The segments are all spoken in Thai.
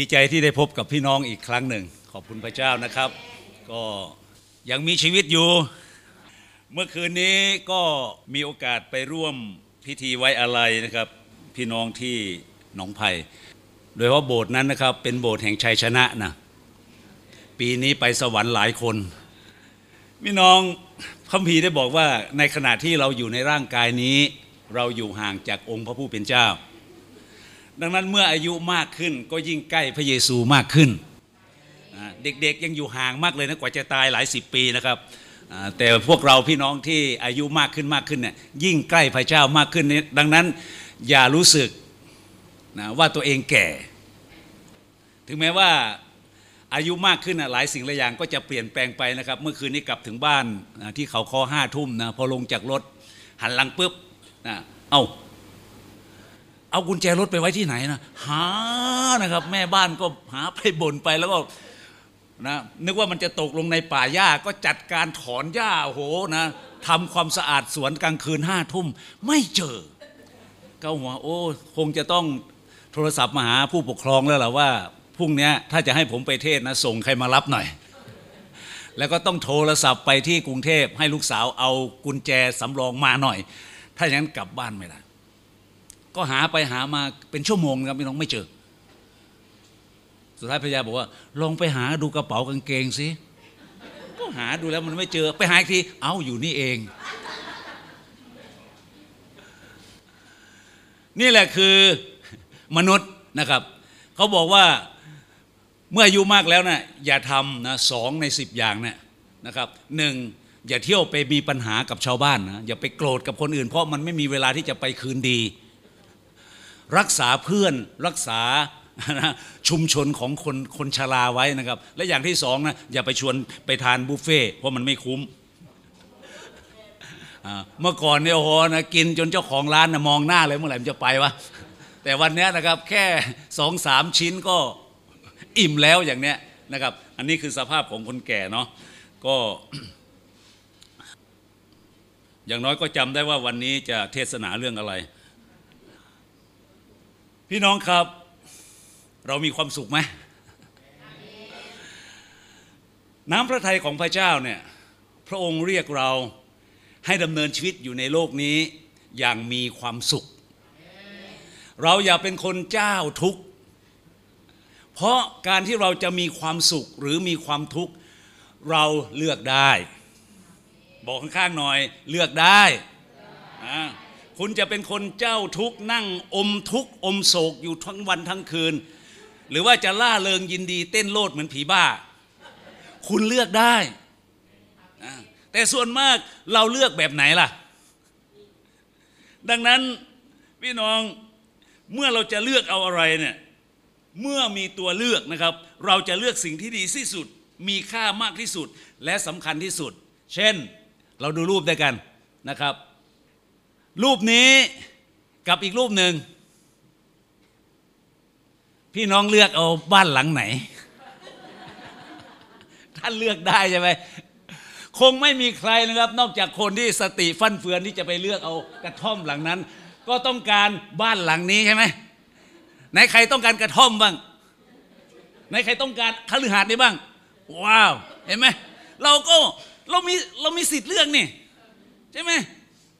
ดีใจที่ได้พบกับพี่น้องอีกครั้งหนึ่ง ขอบคุณพระเจ้านะครับ ก็ยังมีชีวิตอยู่ เมื่อคืนนี้ก็มีโอกาสไปร่วมพิธีไว้อาลัยนะครับ พี่น้องที่หนองไผ่โดยว่าโบสถ์นั้นนะครับ เป็นโบสถ์แห่งชัยชนะนะปีนี้ไปสวรรค์หลายคน พี่น้องคัมภีได้บอกว่าในขณะที่เราอยู่ในร่างกายนี้ เราอยู่ห่างจากองค์พระผู้เป็นเจ้า ดังนั้นเมื่ออายุมากขึ้นก็ยิ่งใกล้พระเยซูมากขึ้น เด็กๆยังอยู่ห่างมากเลยนะกว่าจะตายหลายสิบปีนะครับ แต่พวกเราพี่น้องที่อายุมากขึ้นมากขึ้นเนี่ยยิ่งใกล้พระเจ้ามากขึ้นนี่ดังนั้นอย่ารู้สึกนะว่าตัวเองแก่ ถึงแม้ว่าอายุมากขึ้นนะหลายสิ่งหลายอย่างก็จะเปลี่ยนแปลงไปนะครับ เมื่อคืนนี้กลับถึงบ้านนะที่เขาคอห้าทุ่มนะพอลงจากรถหันหลังปุ๊บนะเอ้า เอากุญแจรถไปไว้ที่ไหนนะหานะครับ แม่บ้านก็หาไปบ่นไปแล้วก็นะนึกว่ามันจะตกลงในป่าหญ้าก็จัดการถอนหญ้าโหนะทำความสะอาดสวนกลางคืนห้าทุ่ม ไม่เจอก็หัวโอ้คงจะต้องโทรศัพท์มาหาผู้ปกครองแล้วล่ะว่าพรุ่งนี้ถ้าจะให้ผมไปเทศนะ ส่งใครมารับหน่อย แล้วก็ต้องโทรศัพท์ไปที่กรุงเทพให้ลูกสาวเอากุญแจสำรองมาหน่อย ถ้าอย่างนั้นกลับบ้านไม่ได้ ก็หาไปหามาเป็นชั่วโมงครับพี่น้องไม่เจอ สุดท้ายพระยาบอกว่า ลองไปหาดูกระเป๋ากางเกงสิก็หาดูแล้วมันไม่เจอ ไปหาอีกทีเอ้าอยู่นี่เอง นี่แหละคือมนุษย์นะครับเขาบอกว่าเมื่ออายุมากแล้วนะอย่าทำนะสองในสิบอย่างนะนะครับหนึ่งอย่าเที่ยวไปมีปัญหากับชาวบ้านนะอย่าไปโกรธกับคนอื่น เพราะมันไม่มีเวลาที่จะไปคืนดี รักษาเพื่อนรักษาชุมชนของคนคนชราไว้นะครับ และอย่างที่สองนะอย่าไปชวนไปทานบุฟเฟ่เพราะมันไม่คุ้มเมื่อก่อนเนี่ยโอ้โหนะกินจนเจ้าของร้านนะมองหน้าเลยเมื่อไหร่มันจะไปวะแต่วันนี้นะครับแค่สองสามชิ้นก็อิ่มแล้วอย่างเนี้ยนะครับ อันนี้คือสภาพของคนแก่เนาะก็ อย่างน้อยก็จำได้ว่าวันนี้จะเทศนาเรื่องอะไร พี่น้องครับ เรามีความสุขไหมน้ำพระทัยของพระเจ้าเนี่ยพระองค์เรียกเราให้ดำเนินชีวิตอยู่ในโลกนี้อย่างมีความสุข เราอย่าเป็นคนเจ้าทุกข์เพราะการที่เราจะมีความสุขหรือมีความทุกข์เราเลือกได้ บอกข้างๆหน่อยเลือกได้อ่า คุณจะเป็นคนเจ้าทุกข์นั่งอมทุกข์อมโศกอยู่ทั้งวันทั้งคืน หรือว่าจะล่าเริงยินดีเต้นโลดเหมือนผีบ้า คุณเลือกได้ แต่ส่วนมากเราเลือกแบบไหนล่ะ ดังนั้นพี่น้องเมื่อเราจะเลือกเอาอะไรเนี่ยเมื่อมีตัวเลือกนะครับ เราจะเลือกสิ่งที่ดีที่สุด มีค่ามากที่สุดและสำคัญที่สุด เช่น เราดูรูปด้วยกันนะครับ รูปนี้กับอีกรูปหนึ่ง พี่น้องเลือกเอาบ้านหลังไหน ท่านเลือกได้ใช่ไหมคงไม่มีใครนะครับ นอกจากคนที่สติฟั่นเฟือนที่จะไปเลือกเอากระท่อมหลังนั้น ก็ต้องการบ้านหลังนี้ใช่ไหมไหนใครต้องการกระท่อมบ้างไหนใครต้องการคฤหาสน์นี้บ้าง ว้าว เห็นไหมเราก็เรามีเรามีสิทธิ์เลือกนี่ใช่ไหม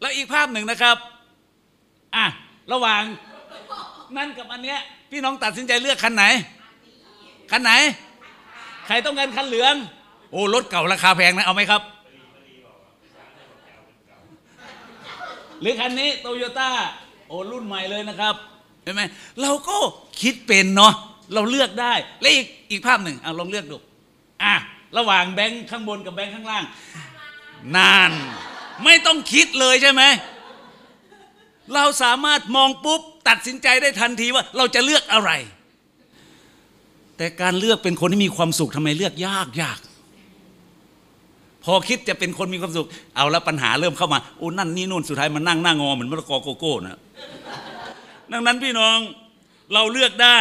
แล้วอีกภาพหนึ่งนะครับอะระหว่างนั่นกับอันเนี้ยพี่น้องตัดสินใจเลือกคันไหน คันไหน ใครต้องการคันเหลือง โอ้รถเก่าราคาแพงนะเอาไหมครับ หรือคันนี้โตโยต้าโอ้รุ่นใหม่เลยนะครับเห็นไหมเราก็คิดเป็นเนาะเราเลือกได้และอีกอีกภาพหนึ่งเอาลองเลือกดูอะระหว่างแบงค์ข้างบนกับแบงค์ข้างล่างนาน ไม่ต้องคิดเลยใช่ไหม เราสามารถมองปุ๊บตัดสินใจได้ทันทีว่าเราจะเลือกอะไร แต่การเลือกเป็นคนที่มีความสุขทำไมเลือกยากยากพอคิดจะเป็นคนมีความสุข เอาแล้วปัญหาเริ่มเข้ามาโอ้นั่นนี่นู่นสุดท้ายมันนั่งหน้างอเหมือนมะละกอโกโก้นะดังนั้นพี่น้องเราเลือกได้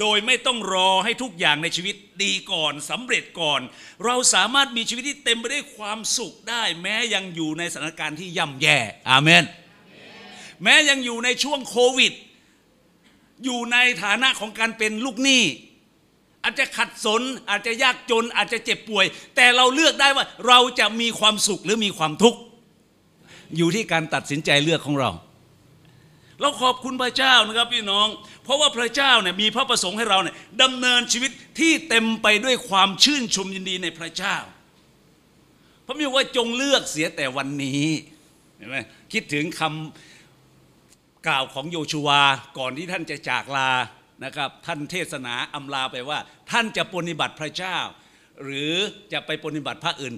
โดยไม่ต้องรอให้ทุกอย่างในชีวิตดีก่อนสำเร็จก่อน เราสามารถมีชีวิตที่เต็มไปด้วยความสุขได้ แม้ยังอยู่ในสถานการณ์ที่ย่ำแย่อาเมนแม้ยังอยู่ในช่วงโควิด อยู่ในฐานะของการเป็นลูกหนี้อาจจะขัดสนอาจจะยากจนอาจจะเจ็บป่วย แต่เราเลือกได้ว่าเราจะมีความสุขหรือมีความทุกข์ อยู่ที่การตัดสินใจเลือกของเรา เราขอบคุณพระเจ้านะครับพี่น้อง เพราะว่าพระเจ้าเนี่ยมีพระประสงค์ให้เราเนี่ยดำเนินชีวิตที่เต็มไปด้วยความชื่นชมยินดีในพระเจ้า พระมีว่าจงเลือกเสียแต่วันนี้เห็นไหมคิดถึงคำกล่าวของโยชูวาก่อนที่ท่านจะจากลานะครับ ท่านเทศนาอำลาไปว่า ท่านจะปฏิบัติพระเจ้า หรือจะไปปฏิบัติพระอื่น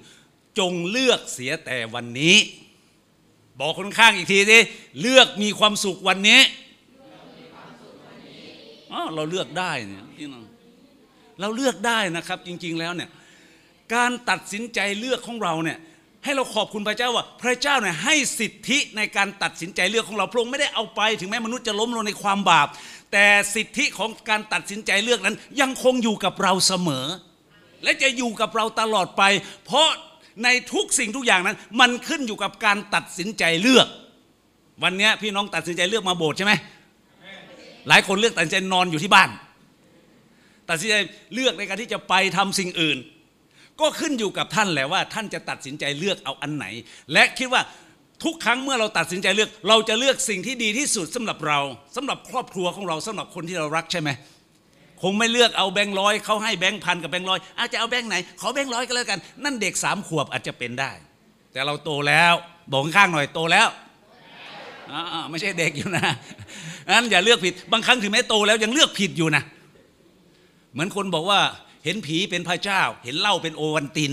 จงเลือกเสียแต่วันนี้ บอกคนข้างอีกทีสิเลือกมีความสุขวันนี้อ๋อเราเลือกได้เนี่ยพี่น้องเราเลือกได้นะครับจริง ๆแล้วเนี่ยการตัดสินใจเลือกของเราเนี่ยให้เราขอบคุณพระเจ้าว่า พระเจ้าเนี่ยให้สิทธิในการตัดสินใจเลือกของเราพระองค์ไม่ได้เอาไป ถึงแม้มนุษย์จะล้มลงในความบาป แต่สิทธิของการตัดสินใจเลือกนั้น ยังคงอยู่กับเราเสมอ และจะอยู่กับเราตลอดไป เพราะ ในทุกสิ่งทุกอย่างนั้น มันขึ้นอยู่กับการตัดสินใจเลือก วันนี้พี่น้องตัดสินใจเลือกมาโบสถ์ใช่ไหมหลายคนเลือกตัดสินใจนอนอยู่ที่บ้าน ตัดสินใจเลือกในการที่จะไปทำสิ่งอื่น ก็ขึ้นอยู่กับท่านแหละว่า ท่านจะตัดสินใจเลือกเอาอันไหน และคิดว่าทุกครั้งเมื่อเราตัดสินใจเลือก เราจะเลือกสิ่งที่ดีที่สุดสำหรับเราสำหรับครอบครัวของเราสำหรับคนที่เรารักใช่ไหม คงไม่เลือกเอาแบงค์ร้อยเขาให้แบงค์พันกับแบงค์ร้อยอาจจะเอาแบงค์ไหนขอแบงค์ร้อยก็แล้วกัน นั่นเด็กสามขวบอาจจะเป็นได้ แต่เราโตแล้วบอกข้างหน่อยโตแล้วอ่าไม่ใช่เด็กอยู่นะงั้นอย่าเลือกผิดบางครั้งถึงแม้โตแล้วยังเลือกผิดอยู่นะ เหมือนคนบอกว่าเห็นผีเป็นพระเจ้า เห็นเหล้าเป็นโอวันติน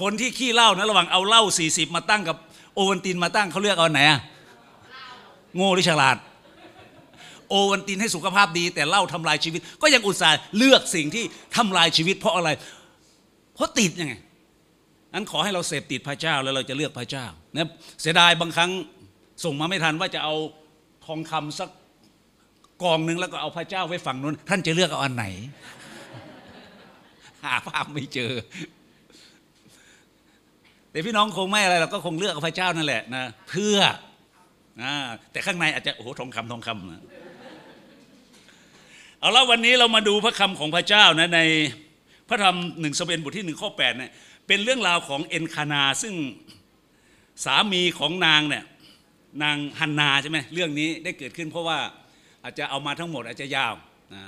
คนที่ขี้เหล้านะระหว่างเอาเหล้า40 มาตั้งกับโอวันตินมาตั้งเขาเลือกเอาไหนอะโง่หรือฉลาด โอวันตินให้สุขภาพดี แต่เหล้าทำลายชีวิต ก็ยังอุตส่าห์เลือกสิ่งที่ทำลายชีวิต เพราะอะไร เพราะติดยังไงนั้นขอให้เราเสพติดพระเจ้าแล้วเราจะเลือกพระเจ้านะเสียดายบางครั้งส่งมาไม่ทันว่าจะเอาทองคำสักกองหนึ่งแล้วก็เอาพระเจ้าไว้ฝั่งนู้น ท่านจะเลือกเอาอันไหน หาภาพไม่เจอแต่พี่น้องคงไม่อะไรเราก็คงเลือกพระเจ้านั่นแหละนะเพื่อแต่ข้างในอาจจะโอ้โหทองคำทองคำนะ เอาละวันนี้เรามาดูพระคำของพระเจ้านะในพระธรรมหนึ่งสเปนบทที่หนึ่งข้อแปดเนี่ยเป็นเรื่องราวของเอ็นคานาซึ่งสามีของนางเนี่ยนางฮันนาใช่ไหมเรื่องนี้ได้เกิดขึ้นเพราะว่าอาจจะเอามาทั้งหมดอาจจะยาวนะ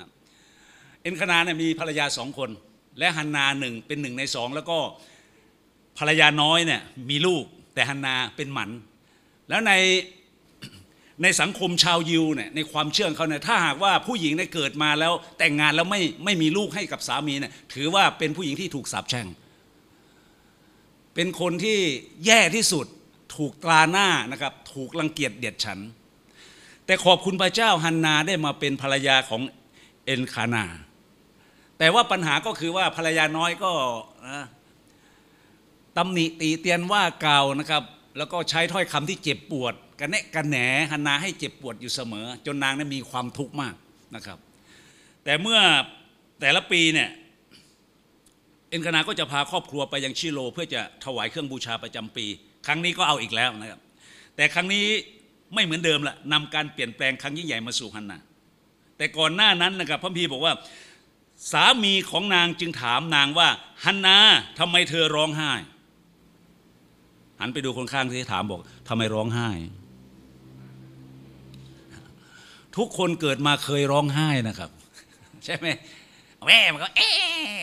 เอ็นคานาเนี่ยมีภรรยาสองคน และฮันนาหนึ่งเป็นหนึ่งในสองแล้วก็ภรรยาน้อยเนี่ยมีลูกแต่ฮันนาเป็นหมัน แล้วใน ในสังคมชาวยิวเนี่ยในความเชื่อของเขาเนี่ยถ้าหากว่าผู้หญิงได้เกิดมาแล้วแต่งงานแล้วไม่ไม่มีลูกให้กับสามีเนี่ยถือว่าเป็นผู้หญิงที่ถูกสาปแช่ง เป็นคนที่แย่ที่สุดถูกตราหน้านะครับถูกรังเกียจเดียดฉัน แต่ขอบคุณพระเจ้าฮันนาได้มาเป็นภรรยาของเอ็นคานา แต่ว่าปัญหาก็คือว่าภรรยาน้อยก็นะตำหนิตีเตียนว่ากล่าวนะครับ แล้วก็ใช้ถ้อยคำที่เจ็บปวด กระแนะกระแหนฮันนาให้เจ็บปวดอยู่เสมอ จนนางนั้นมีความทุกข์มากนะครับ แต่เมื่อแต่ละปีเนี่ยเอ็นคานาก็จะพาครอบครัวไปยังชิโล เพื่อจะถวายเครื่องบูชาประจำปี ครั้งนี้ก็เอาอีกแล้วนะครับ แต่ครั้งนี้ไม่เหมือนเดิมละนำการเปลี่ยนแปลงครั้งยิ่งใหญ่มาสู่ฮันนาแต่ก่อนหน้านั้นนะครับพระพีบอกว่าสามีของนางจึงถามนางว่าฮันนาทำไมเธอร้องไห้ หันไปดูคนข้างที่ถามบอกทำไมร้องไห้ ทุกคนเกิดมาเคยร้องไห้นะครับ ใช่ไหมแม่มันก็เอ๊ะ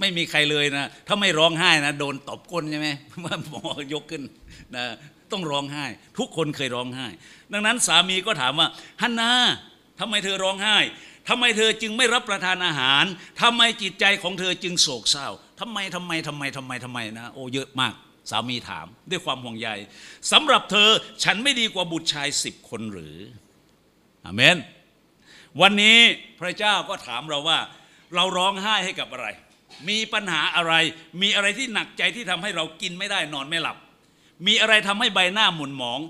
ไม่มีใครเลยนะ ถ้าไม่ร้องไห้นะโดนตบก้นใช่ไหมเมื่อหมอยกขึ้นนะต้องร้องไห้ ทุกคนเคยร้องไห้ ดังนั้นสามีก็ถามว่าฮันนาทำไมเธอร้องไห้ทำไมเธอจึงไม่รับประทานอาหารทำไมจิตใจของเธอจึงโศกเศร้าทำไมทำไมทำไมทำไมทำไมนะโอ้เยอะมากสามีถามด้วยความห่วงใยสำหรับเธอฉันไม่ดีกว่าบุตรชายสิบคนหรือ อเมน วันนี้พระเจ้าก็ถามเราว่า เราร้องไห้ให้กับอะไร มีปัญหาอะไร มีอะไรที่หนักใจที่ทำให้เรากินไม่ได้นอนไม่หลับ มีอะไรทำให้ใบหน้าหมุนหมอง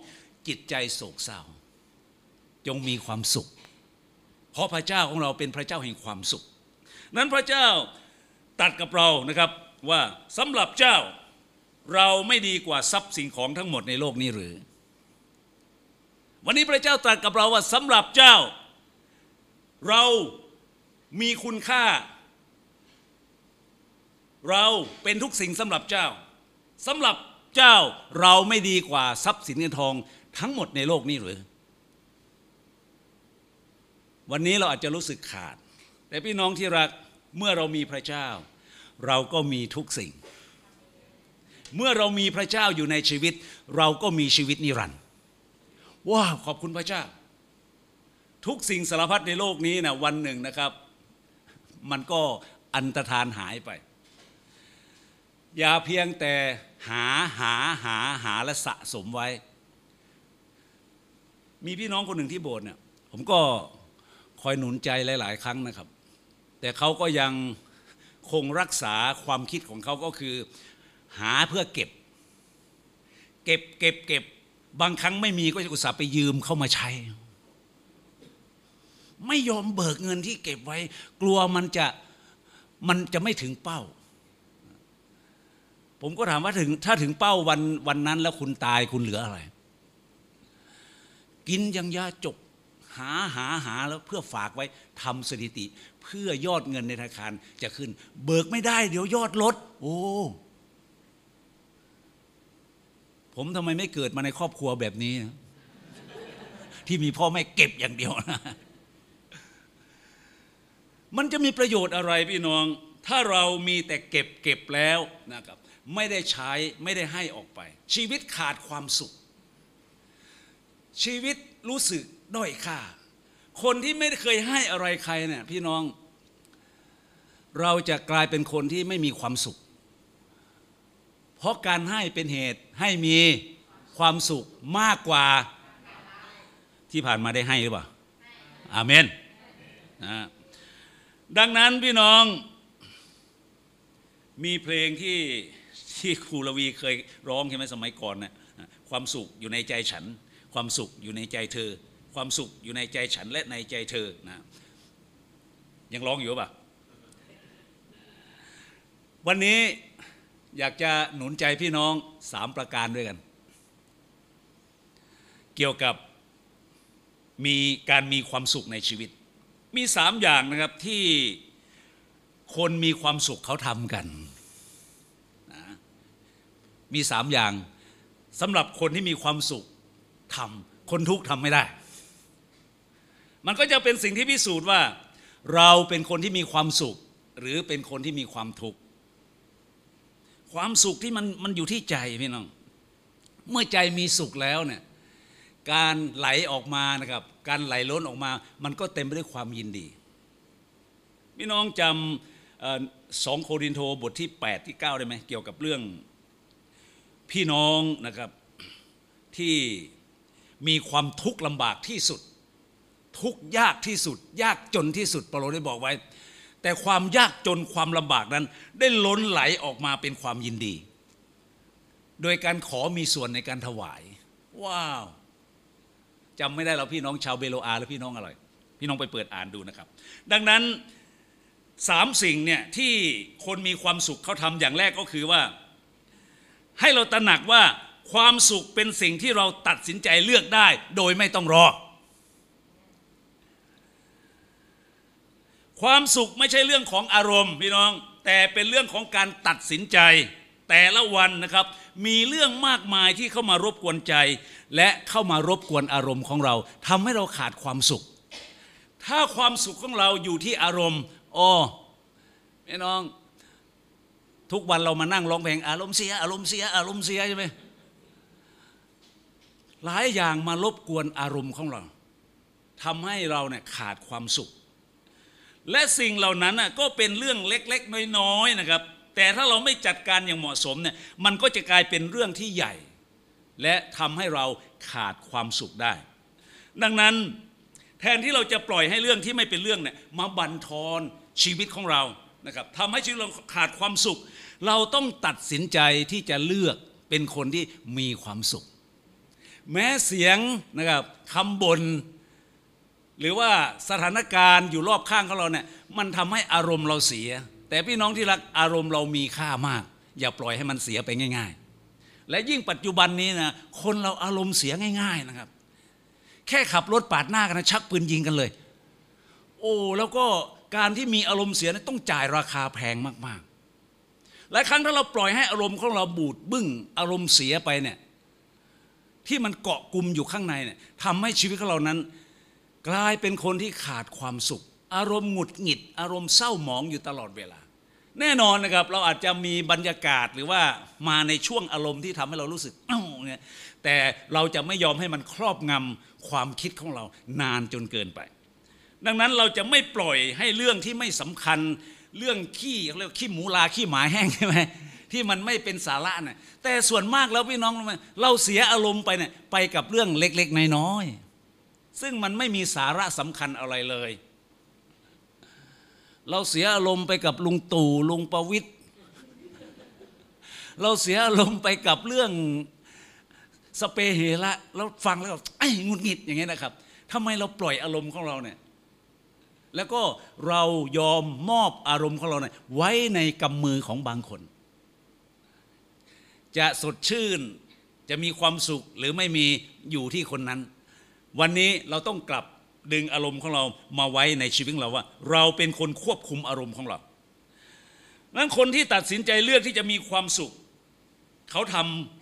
จิตใจโศกเศร้า จงมีความสุข เพราะพระเจ้าของเราเป็นพระเจ้าแห่งความสุข นั้นพระเจ้าตัดกับเรานะครับว่าสำหรับเจ้าเราไม่ดีกว่าทรัพย์สิ่งของทั้งหมดในโลกนี้หรือ วันนี้พระเจ้าตรัสกับเราว่าสำหรับเจ้า เรามีคุณค่า เราเป็นทุกสิ่งสำหรับเจ้าสำหรับเจ้าเราไม่ดีกว่าทรัพย์สินเงินทองทั้งหมดในโลกนี้หรือ วันนี้เราอาจจะรู้สึกขาด แต่พี่น้องที่รักเมื่อเรามีพระเจ้า เราก็มีทุกสิ่ง เมื่อเรามีพระเจ้าอยู่ในชีวิต เราก็มีชีวิตนิรันดร์ ว้าวขอบคุณพระเจ้า ทุกสิ่งสารพัดในโลกนี้นะวันหนึ่งนะครับ มันก็อันตรธานหายไป อย่าเพียงแต่หาหาหาหาและสะสมไว้ มีพี่น้องคนหนึ่งที่โบสถ์เนี่ยผมก็คอยหนุนใจหลาย ๆ ครั้งนะครับ แต่เขาก็ยังคงรักษาความคิดของเขาก็คือ หาเพื่อเก็บ เก็บเก็บเก็บ บางครั้งไม่มีก็จะอุตส่าห์ไปยืมเข้ามาใช้ ไม่ยอมเบิกเงินที่เก็บไว้ กลัวมันจะมันจะไม่ถึงเป้า ผมก็ถามว่าถึงถ้าถึงเป้าวันวันนั้นแล้วคุณตายคุณเหลืออะไร กินยังยาจกหาหาหาแล้วเพื่อฝากไว้ทำสถิติ เพื่อยอดเงินในธนาคารจะขึ้น เบิกไม่ได้ เดี๋ยวยอดลด โอ้ ผมทำไมไม่เกิดมาในครอบครัวแบบนี้ ที่มีพ่อแม่เก็บอย่างเดียวนะมันจะมีประโยชน์อะไรพี่น้อง ถ้าเรามีแต่เก็บเก็บแล้วนะครับไม่ได้ใช้ไม่ได้ให้ออกไป ชีวิตขาดความสุข ชีวิตรู้สึกด้อยค่า คนที่ไม่เคยให้อะไรใครเนี่ยพี่น้อง เราจะกลายเป็นคนที่ไม่มีความสุข ราะการให้เป็นเหตุให้มีความสุขมากกว่าที่ผ่านมาได้ให้หรือเปล่าอาเมนนะดังนั้นพี่น้องมีเพลงที่ที่ครูลวีเคยร้องใช่ไหมสมัยก่อนนะความสุขอยู่ในใจฉัน ความสุขอยู่ในใจเธอ ความสุขอยู่ในใจฉันและในใจเธอนะยังร้องอยู่ป่ะวันนี้ อยากจะหนุนใจพี่น้องสามประการด้วยกัน เกี่ยวกับมีการมีความสุขในชีวิต มีสามอย่างนะครับที่คนมีความสุขเขาทำกันนะมีสามอย่างสำหรับคนที่มีความสุขทำคนทุกข์ทำไม่ได้ มันก็จะเป็นสิ่งที่พิสูจน์ว่า เราเป็นคนที่มีความสุข หรือเป็นคนที่มีความทุกข์ ความสุขที่มันมันอยู่ที่ใจพี่น้อง เมื่อใจมีสุขแล้วเนี่ยการไหลออกมานะครับ การไหลล้นออกมา มันก็เต็มไปด้วยความยินดี พี่น้องจำสองโครินโตบทที่ 8 ที่ 9 ได้ไหมเกี่ยวกับเรื่องพี่น้องนะครับที่มีความทุกข์ลำบากที่สุด ทุกยากที่สุด ยากจนที่สุดเปโลได้บอกไว้ แต่ความยากจนความลำบากนั้น ได้ล้นไหลออกมาเป็นความยินดี โดยการขอมีส่วนในการถวาย ว้าวจำไม่ได้เราพี่น้องชาวเบโลอาหรือพี่น้องอะไรพี่น้องไปเปิดอ่านดูนะครับ ดังนั้นสามสิ่งเนี่ยที่คนมีความสุขเขาทำอย่างแรกก็คือว่า ให้เราตระหนักว่าความสุขเป็นสิ่งที่เราตัดสินใจเลือกได้ โดยไม่ต้องรอ ความสุขไม่ใช่เรื่องของอารมณ์พี่น้อง แต่เป็นเรื่องของการตัดสินใจ แต่ละวันนะครับ มีเรื่องมากมายที่เข้ามารบกวนใจ และเข้ามารบกวนอารมณ์ของเราทำให้เราขาดความสุข ถ้าความสุขของเราอยู่ที่อารมณ์อ๋อพี่น้อง ทุกวันเรามานั่งร้องเพลงอารมณ์เสียอารมณ์เสียอารมณ์เสียใช่ไหมหลายอย่างมารบกวนอารมณ์ของเราทำให้เราเนี่ยขาดความสุข และสิ่งเหล่านั้นก็เป็นเรื่องเล็กๆ น้อยๆนะครับ แต่ถ้าเราไม่จัดการอย่างเหมาะสมเนี่ยมันก็จะกลายเป็นเรื่องที่ใหญ่ และทำให้เราขาดความสุขได้ ดังนั้นแทนที่เราจะปล่อยให้เรื่องที่ไม่เป็นเรื่องเนี่ยมาบั่นทอนชีวิตของเรานะครับทำให้ชีวิตเราขาดความสุข เราต้องตัดสินใจที่จะเลือกเป็นคนที่มีความสุข แม้เสียงนะครับคำบน่น หรือว่าสถานการณ์อยู่รอบข้างของเราเนี่ยมันทำให้อารมณ์เราเสีย แต่พี่น้องที่รักอารมณ์เรามีค่ามาก อย่าปล่อยให้มันเสียไปง่าย ๆ และยิ่งปัจจุบันนี้นะคนเราอารมณ์เสียง่าย ๆนะครับ แค่ขับรถปาดหน้ากันนะชักปืนยิงกันเลย โอ้แล้วก็การที่มีอารมณ์เสียนะต้องจ่ายราคาแพงมากๆหลายครั้งถ้าเราปล่อยให้อารมณ์ของเราบูดบึ้งอารมณ์เสียไปเนี่ยที่มันเกาะกลุ่มอยู่ข้างในเนี่ยทำให้ชีวิตของเรานั้น กลายเป็นคนที่ขาดความสุข อารมณ์หงุดหงิด อารมณ์เศร้าหมองอยู่ตลอดเวลา แน่นอนนะครับเราอาจจะมีบรรยากาศหรือว่ามาในช่วงอารมณ์ที่ทำให้เรารู้สึกเอ้าเนี่ยแต่เราจะไม่ยอมให้มันครอบงำความคิดของเรานานจนเกินไป ดังนั้นเราจะไม่ปล่อยให้เรื่องที่ไม่สำคัญเรื่องขี้เรียกว่าขี้หมูลาขี้หมาแห้งใช่ไหมที่มันไม่เป็นสาระน่ะแต่ส่วนมากแล้วพี่น้องเราเสียอารมณ์ไปเนี่ยไปกับเรื่องเล็ก ๆ น้อยๆ ซึ่งมันไม่มีสาระสำคัญอะไรเลย เราเสียอารมณ์ไปกับลุงตู่ลุงประวิตยเราเสียอารมณ์ไปกับเรื่องสเปเฮระแล้วฟังแล้วก็ไอ้งุดหงิดอย่างเงี้ยนะครับทำไมเราปล่อยอารมณ์ของเราเนี่ยแล้วก็เรายอมมอบอารมณ์ของเราเนี่ยไว้ในกำมือของบางคน จะสดชื่นจะมีความสุขหรือไม่มีอยู่ที่คนนั้น วันนี้เราต้องกลับดึงอารมณ์ของเรามาไว้ในชีวิตของเราว่า เราเป็นคนควบคุมอารมณ์ของเรานั้นคนที่ตัดสินใจเลือกที่จะมีความสุข เขาท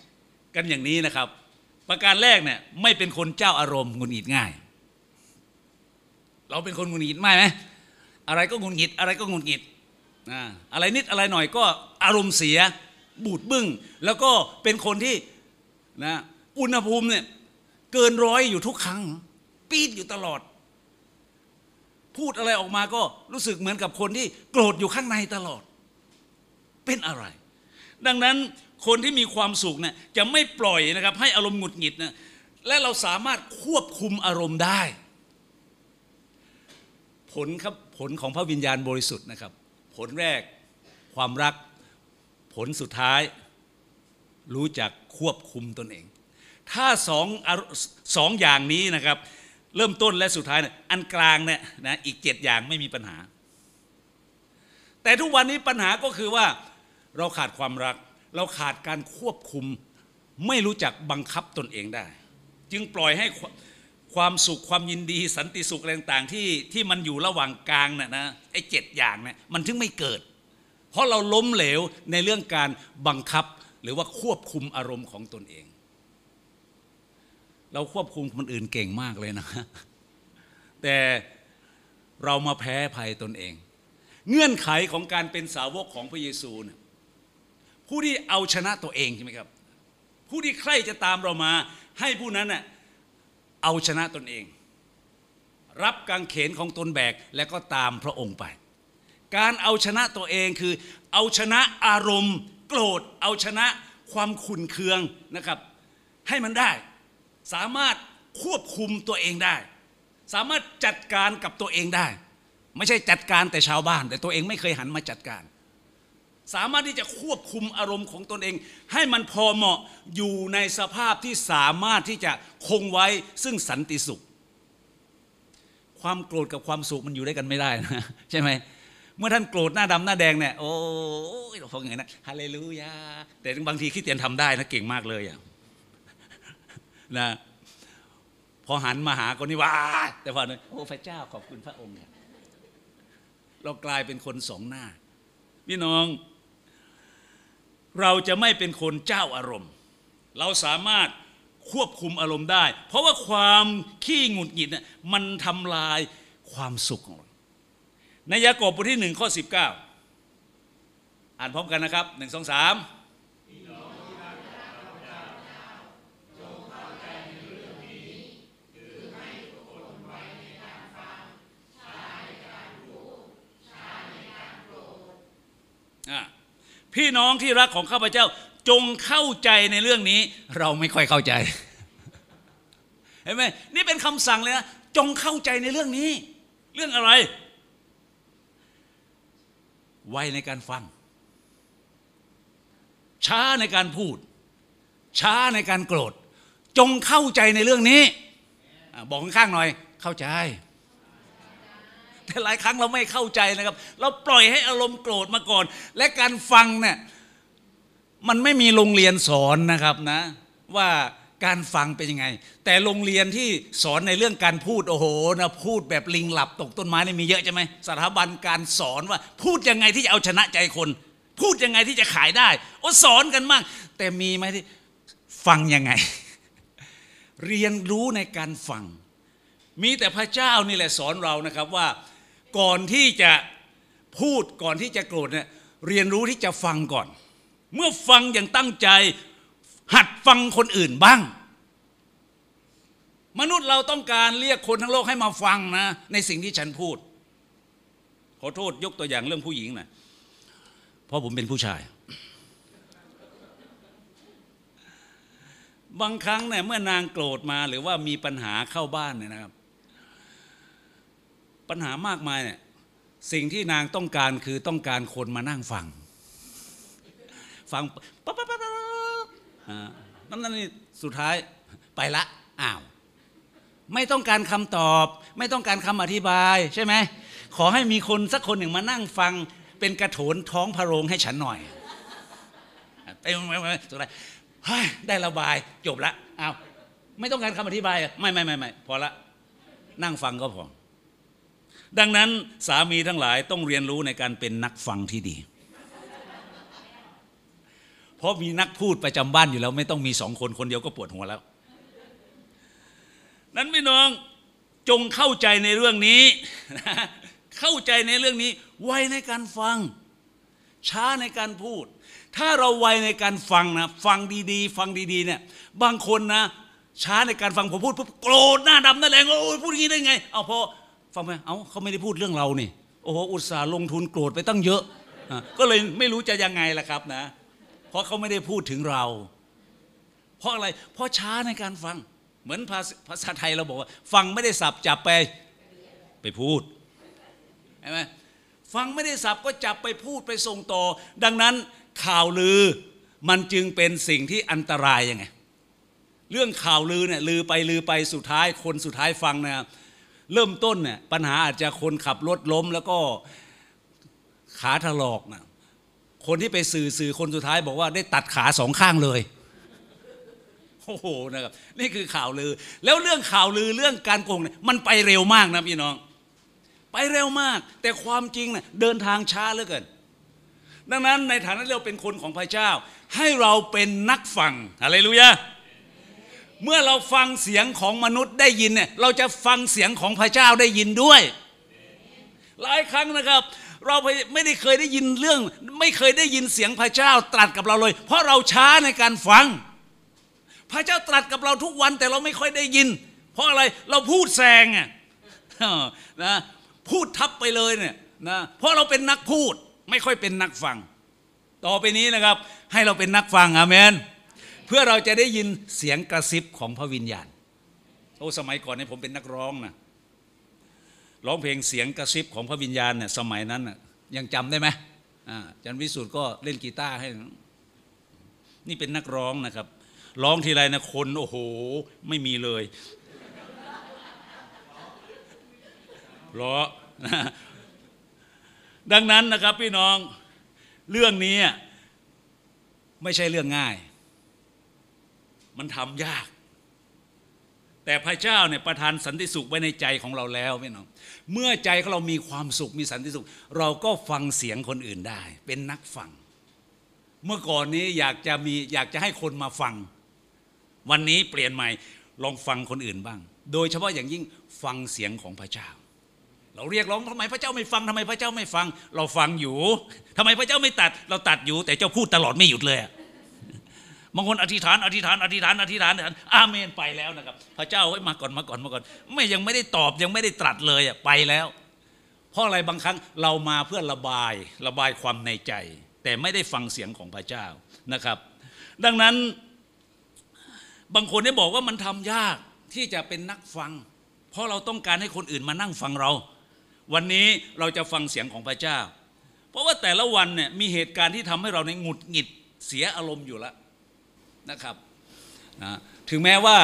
ำกันอย่างนี้นะครับ ประการแรกเนี่ยไม่เป็นคนเจ้าอารมณ์งุดหงิดง่าย เราเป็นคนงุดหงิดไหมไหมอะไรก็งุดหงิด อะไรก็งุดหงิดอ่าอะไรนิดอะไรหน่อยก็อารมณ์เสียบูดบึ้งแล้วก็เป็นคนที่นะอุณหภูมิเนี่ย เกินร้อยอยู่ทุกครั้ง ปีดอยู่ตลอด พูดอะไรออกมาก็รู้สึกเหมือนกับคนที่โกรธอยู่ข้างในตลอด เป็นอะไร ดังนั้นคนที่มีความสุขเนี่ยจะไม่ปล่อยนะครับ ให้อารมณ์หงุดหงิดนะและเราสามารถควบคุมอารมณ์ได้ ผลครับผลของพระวิญญาณบริสุทธิ์นะครับ ผลแรกความรัก ผลสุดท้าย รู้จักควบคุมตนเอง ถ้าสองสองอย่างนี้นะครับ เริ่มต้นและสุดท้ายเนี่ยอันกลางเนี่ยนะอีกเจ็ดอย่างไม่มีปัญหา แต่ทุกวันนี้ปัญหาก็คือว่าเราขาดความรัก เราขาดการควบคุม ไม่รู้จักบังคับตนเองได้ จึงปล่อยให้ความความสุขความยินดีสันติสุขอะไรต่างๆที่ที่มันอยู่ระหว่างกลางน่ะนะไอ้เจ็ดอย่างเนี่ยมันถึงไม่เกิด เพราะเราล้มเหลวในเรื่องการบังคับหรือว่าควบคุมอารมณ์ของตนเอง เราควบคุมคนอื่นเก่งมากเลยนะ แต่เรามาแพ้ภัยตนเอง เงื่อนไขของการเป็นสาวกของพระเยซูเนี่ยผู้ที่เอาชนะตัวเองใช่ไหมครับ ผู้ที่ใคร่จะตามเรามา ให้ผู้นั้นน่ะเอาชนะตนเอง รับกางเขนของตนแบกแล้วก็ตามพระองค์ไป การเอาชนะตัวเองคือ เอาชนะอารมณ์ โกรธ เอาชนะความขุนเคืองนะครับ ให้มันได้ สามารถควบคุมตัวเองได้ สามารถจัดการกับตัวเองได้ ไม่ใช่จัดการแต่ชาวบ้าน แต่ตัวเองไม่เคยหันมาจัดการ สามารถที่จะควบคุมอารมณ์ของตนเอง ให้มันพอเหมาะอยู่ในสภาพที่สามารถที่จะคงไว้ซึ่งสันติสุข ความโกรธกับความสุขมันอยู่ด้วยกันไม่ได้นะใช่ไหมเมื่อท่านโกรธหน้าดำหน้าแดงเนี่ยโอ้ยเราฟังอย่างนั้นนะฮาเลลูยาแต่บางทีคริดเตียนทำได้นะเก่งมากเลยอะ นะพอหันมาหาคนนี้ว่าแต่พอเนี่ยโอ้พระเจ้าขอบคุณพระองค์เนี่ยเรากลายเป็นคนสองหน้า พี่น้อง เราจะไม่เป็นคนเจ้าอารมณ์ เราสามารถควบคุมอารมณ์ได้ เพราะว่าความขี้หงุดหงิดเนี่ยมันทำลายความสุขของเราในยากอบบทที่หนึ่งข้อสิบเก้าอ่านพร้อมกันนะครับหนึ่งสองสาม พี่น้องที่รักของข้าพเจ้าจงเข้าใจในเรื่องนี้ เราไม่ค่อยเข้าใจเห็นไหมนี่เป็นคำสั่งเลยนะจงเข้าใจในเรื่องนี้ เรื่องอะไร ไวในการฟัง ช้าในการพูด ช้าในการโกรธ จงเข้าใจในเรื่องนี้ บอกข้างๆหน่อย เข้าใจ แต่หลายครั้งเราไม่เข้าใจนะครับ เราปล่อยให้อารมณ์โกรธมาก่อน และการฟังเนี่ยมันไม่มีโรงเรียนสอนนะครับนะ ว่าการฟังเป็นยังไง แต่โรงเรียนที่สอนในเรื่องการพูดโอ้โหนะพูดแบบลิงหลับตกต้นไม้นี่มีเยอะใช่ไหมสถาบันการสอนว่า พูดยังไงที่จะเอาชนะใจคน พูดยังไงที่จะขายได้โอ้สอนกันมาก แต่มีไหมที่ฟังยังไง เรียนรู้ในการฟัง มีแต่พระเจ้านี่แหละสอนเรานะครับว่า ก่อนที่จะพูดก่อนที่จะโกรธเนี่ยเรียนรู้ที่จะฟังก่อน เมื่อฟังอย่างตั้งใจ หัดฟังคนอื่นบ้าง มนุษย์เราต้องการเรียกคนทั้งโลกให้มาฟังนะ ในสิ่งที่ฉันพูด ขอโทษยกตัวอย่างเรื่องผู้หญิงหนะเพราะผมเป็นผู้ชาย บางครั้งเนี่ยเมื่อนางโกรธมาหรือว่ามีปัญหาเข้าบ้านเนี่ยนะครับ ปัญหามากมายเนี่ยสิ่งที่นางต้องการคือต้องการคนมานั่งฟัง ฟังปั๊บปั๊บปั๊บนั่นนั่นนี่สุดท้ายไปละอ้าวไม่ต้องการคำตอบ ไม่ต้องการคำอธิบายใช่ไหมขอให้มีคนสักคนหนึ่งมานั่งฟัง เป็นกระโถนท้องพระโรงให้ฉันหน่อยไปสุดท้ายเฮ้ยได้ระบายจบละอ้าวไม่ต้องการคำอธิบายไม่ไม่ไม่ไม่พอละนั่งฟังก็พอ ดังนั้นสามีทั้งหลายต้องเรียนรู้ในการเป็นนักฟังที่ดี เพราะมีนักพูดประจำบ้านอยู่แล้ว ไม่ต้องมีสองคนคนเดียวก็ปวดหัวแล้ว นั้นพี่น้องจงเข้าใจในเรื่องนี้ เข้าใจในเรื่องนี้ ไวในการฟัง ช้าในการพูด ถ้าเราไวในการฟังนะฟังดีๆ ฟังดีๆเนี่ยบางคนนะช้าในการฟังผมพูดปุ๊บโกรธหน้าดำหน้าแดงโอ้ยพูดอย่างนี้ได้ไง เอาพอ ฟังไปเอาเขาไม่ได้พูดเรื่องเรานี่โอ้โหอุตส่าห์ลงทุนโกรธไปตั้งเยอะอะก็เลยไม่รู้จะยังไงล่ะครับนะ เพราะเขาไม่ได้พูดถึงเรา เพราะอะไร เพราะช้าในการฟัง เหมือนภาษภาษาไทยเราบอกว่า ฟังไม่ได้สับจับไปไปพูดใช่ไหมฟังไม่ได้สับก็จับไปพูดไปส่งต่อ ดังนั้นข่าวลือมันจึงเป็นสิ่งที่อันตรายยังไง เรื่องข่าวลือเนี่ยลือไปลือไปสุดท้ายคนสุดท้ายฟังนะครับ เริ่มต้นเนี่ยปัญหาอาจจะคนขับรถล้มแล้วก็ขาถลอกนะคนที่ไปสื่อสื่อคนสุดท้ายบอกว่าได้ตัดขาสองข้างเลยโอ้โหนะครับนี่คือข่าวลือ แล้วเรื่องข่าวลือเรื่องการโกงเนี่ยมันไปเร็วมากนะพี่น้อง ไปเร็วมาก แต่ความจริงเนี่ยเดินทางช้าเหลือเกินดังนั้นในฐานะเราเป็นคนของพระเจ้า ให้เราเป็นนักฟังอะไรรู้ยะ เมื่อเราฟังเสียงของมนุษย์ได้ยินเนี่ยเราจะฟังเสียงของพระเจ้าได้ยินด้วย หลายครั้งนะครับ เราไม่ได้เคยได้ยินเรื่อง ไม่เคยได้ยินเสียงพระเจ้าตรัสกับเราเลย เพราะเราช้าในการฟัง พระเจ้าตรัสกับเราทุกวันแต่เราไม่ค่อยได้ยิน เพราะอะไรเราพูดแซงอะนะพูดทับไปเลยเนี่ยนะเพราะเราเป็นนักพูดไม่ค่อยเป็นนักฟัง ต่อไปนี้นะครับ ให้เราเป็นนักฟังอาเมน เพื่อเราจะได้ยินเสียงกระซิบของพระวิญญาณ โอ้สมัยก่อนเนี่ยผมเป็นนักร้องนะร้องเพลงเสียงกระซิบของพระวิญญาณเนี่ยสมัยนั้นนะยังจำได้ไหมอ่าอาจันวิสุทธ์ก็เล่นกีตาร์ให้ นี่เป็นนักร้องนะครับ ร้องทีไรนะคนโอ้โห ไม่มีเลยรอดังนั้นนะครับพี่น้องเรื่องนี้ไม่ใช่เรื่องง่าย มันทำยาก แต่พระเจ้าเนี่ยประทานสันติสุขไว้ในใจของเราแล้วพี่น้องเมื่อใจของเรามีความสุขมีสันติสุข เราก็ฟังเสียงคนอื่นได้ เป็นนักฟัง เมื่อก่อนนี้อยากจะมีอยากจะให้คนมาฟัง วันนี้เปลี่ยนใหม่ลองฟังคนอื่นบ้าง โดยเฉพาะอย่างยิ่งฟังเสียงของพระเจ้า เราเรียกร้องทำไมพระเจ้าไม่ฟังทำไมพระเจ้าไม่ฟัง เราฟังอยู่ทำไมพระเจ้าไม่ตัด เราตัดอยู่ แต่เจ้าพูดตลอดไม่หยุดเลย บางคนอธิษฐานอธิษฐานอธิษฐานอธิษฐานอาเมนไปแล้วนะครับ พระเจ้าให้มาก่อนมาก่อนมาก่อน ไม่ยังไม่ได้ตอบยังไม่ได้ตรัสเลยไปแล้ว เพราะอะไรบางครั้งเรามาเพื่อระบายระบายความในใจ แต่ไม่ได้ฟังเสียงของพระเจ้านะครับ ดังนั้นบางคนได้บอกว่ามันทำยากที่จะเป็นนักฟัง เพราะเราต้องการให้คนอื่นมานั่งฟังเรา วันนี้เราจะฟังเสียงของพระเจ้า เพราะว่าแต่ละวันเนี่ยมีเหตุการณ์ที่ทำให้เราในหงุดหงิดเสียอารมณ์อยู่แล้ว นะครับนะถึงแม้ว่า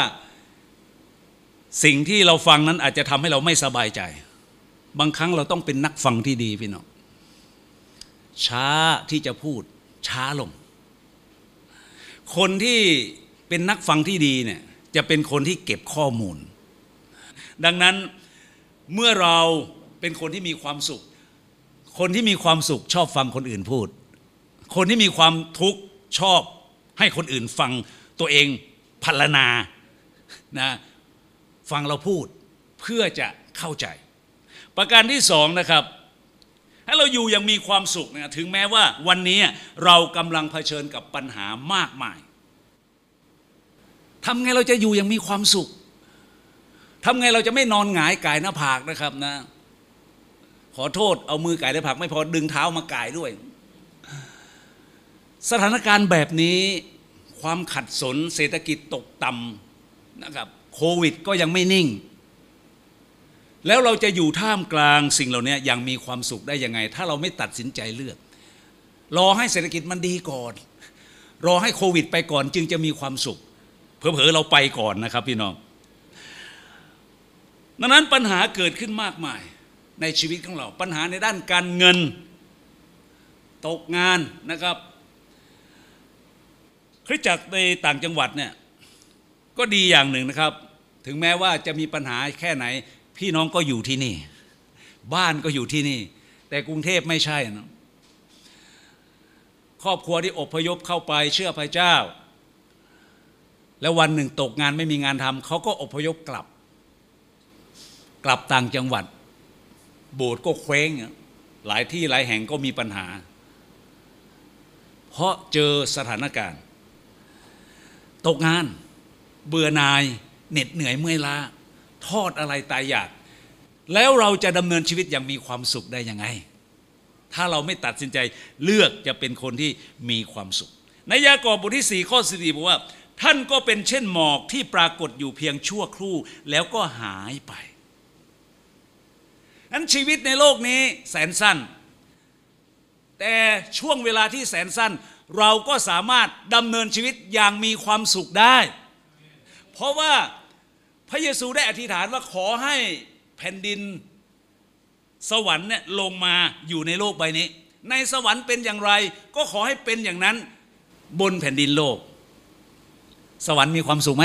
สิ่งที่เราฟังนั้นอาจจะทำให้เราไม่สบายใจ บางครั้งเราต้องเป็นนักฟังที่ดีพี่น้องช้าที่จะพูดช้าลง คนที่เป็นนักฟังที่ดีเนี่ยจะเป็นคนที่เก็บข้อมูล ดังนั้นเมื่อเราเป็นคนที่มีความสุข คนที่มีความสุขชอบฟังคนอื่นพูด คนที่มีความทุกข์ชอบ ให้คนอื่นฟังตัวเองพรรณนานะฟังเราพูดเพื่อจะเข้าใจ ประการที่สองนะครับ ให้เราอยู่อย่างมีความสุขนะถึงแม้ว่าวันนี้เรากำลังเผชิญกับปัญหามากมายทำไงเราจะอยู่อย่างมีความสุขทำไงเราจะไม่นอนหงายกายหน้าผากนะครับนะ ขอโทษเอามือไก่หน้าผากไม่พอดึงเท้ามาไก่ด้วย สถานการณ์แบบนี้ความขัดสนเศรษฐกิจตกต่ำนะครับโควิดก็ยังไม่นิ่ง แล้วเราจะอยู่ท่ามกลางสิ่งเหล่านี้อย่างมีความสุขได้ยังไง ถ้าเราไม่ตัดสินใจเลือก รอให้เศรษฐกิจมันดีก่อน รอให้โควิดไปก่อนจึงจะมีความสุข เผลอๆเราไปก่อนนะครับพี่น้องดังนั้นปัญหาเกิดขึ้นมากมายในชีวิตของเรา ปัญหาในด้านการเงิน ตกงานนะครับ คริสตจักรในต่างจังหวัดเนี่ยก็ดีอย่างหนึ่งนะครับ ถึงแม้ว่าจะมีปัญหาแค่ไหน พี่น้องก็อยู่ที่นี่ บ้านก็อยู่ที่นี่ แต่กรุงเทพไม่ใช่นะครอบครัวที่อพยพเข้าไปเชื่อพระเจ้า แล้ววันหนึ่งตกงานไม่มีงานทำเขาก็อพยพกลับ กลับต่างจังหวัด โบสถ์ก็เคว้งหลายที่หลายแห่งก็มีปัญหา เพราะเจอสถานการณ์ ตกงาน เบื่อนายเหน็ดเหนื่อยเมื่อยล้าทอดอะไรตายอยาก แล้วเราจะดำเนินชีวิตอย่างมีความสุขได้ยังไง ถ้าเราไม่ตัดสินใจเลือกจะเป็นคนที่มีความสุข ในยากอบบทที่ 4 ข้อสิบอกว่า ท่านก็เป็นเช่นหมอกที่ปรากฏอยู่เพียงชั่วครู่ แล้วก็หายไปนั้นชีวิตในโลกนี้แสนสั้น แต่ช่วงเวลาที่แสนสั้น เราก็สามารถดำเนินชีวิตอย่างมีความสุขได้ เพราะว่าพระเยซูได้อธิษฐานว่าขอให้แผ่นดินสวรรค์เนี่ยลงมาอยู่ในโลกใบนี้ ในสวรรค์เป็นอย่างไร ก็ขอให้เป็นอย่างนั้นบนแผ่นดินโลก สวรรค์มีความสุขไหม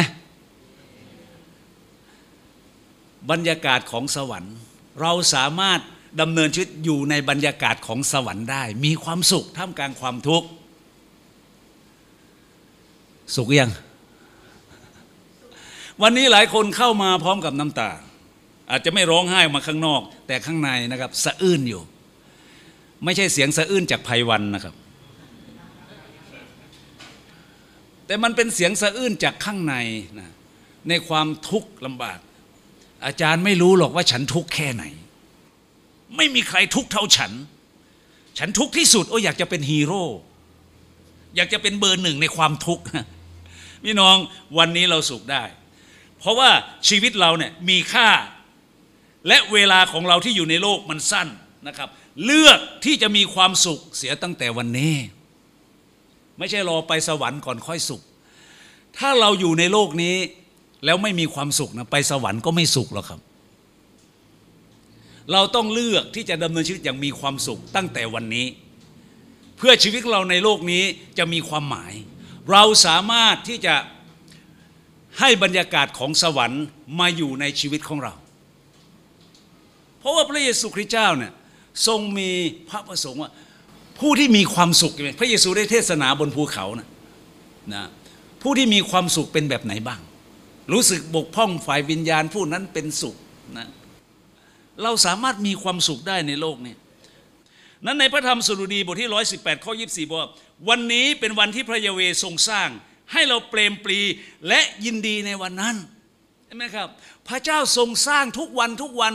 บรรยากาศของสวรรค์ เราสามารถดำเนินชีวิตอยู่ในบรรยากาศของสวรรค์ได้ มีความสุขท่ามกลางความทุกข์ สุขยัง วันนี้หลายคนเข้ามาพร้อมกับน้ำตา อาจจะไม่ร้องไห้ออกมาข้างนอก แต่ข้างในนะครับ สะอื้นอยู่ ไม่ใช่เสียงสะอื้นจากภัยวันนะครับ แต่มันเป็นเสียงสะอื้นจากข้างในนะในความทุกข์ลำบาก อาจารย์ไม่รู้หรอกว่าฉันทุกข์แค่ไหน ไม่มีใครทุกข์เท่าฉัน ฉันทุกข์ที่สุดโอ้อยากจะเป็นฮีโร่อยากจะเป็นเบอร์หนึ่งในความทุกข์ พี่น้องวันนี้เราสุขได้ เพราะว่าชีวิตเราเนี่ยมีค่า และเวลาของเราที่อยู่ในโลกมันสั้นนะครับ เลือกที่จะมีความสุขเสียตั้งแต่วันนี้ ไม่ใช่รอไปสวรรค์ก่อนค่อยสุข ถ้าเราอยู่ในโลกนี้แล้วไม่มีความสุขนะไปสวรรค์ก็ไม่สุขหรอกครับ เราต้องเลือกที่จะดำเนินชีวิตอย่างมีความสุขตั้งแต่วันนี้ เพื่อชีวิตเราในโลกนี้จะมีความหมาย เราสามารถที่จะให้บรรยากาศของสวรรค์มาอยู่ในชีวิตของเรา เพราะว่าพระเยซูคริสต์เจ้าเนี่ยทรงมีพระประสงค์ว่าผู้ที่มีความสุขพระเยซูได้เทศนาบนภูเขานะนะผู้ที่มีความสุขเป็นแบบไหนบ้าง รู้สึกบกพร่องฝ่ายวิญญาณผู้นั้นเป็นสุขนะเราสามารถมีความสุขได้ในโลกนี้ นั้นในพระธรรมสดุดีบทที่ 118 ข้อ 24 บอกว่า วันนี้เป็นวันที่พระเยเวทรงสร้าง ให้เราเปรมปรีและยินดีในวันนั้นเห็นไหมครับ พระเจ้าทรงสร้างทุกวันทุกวัน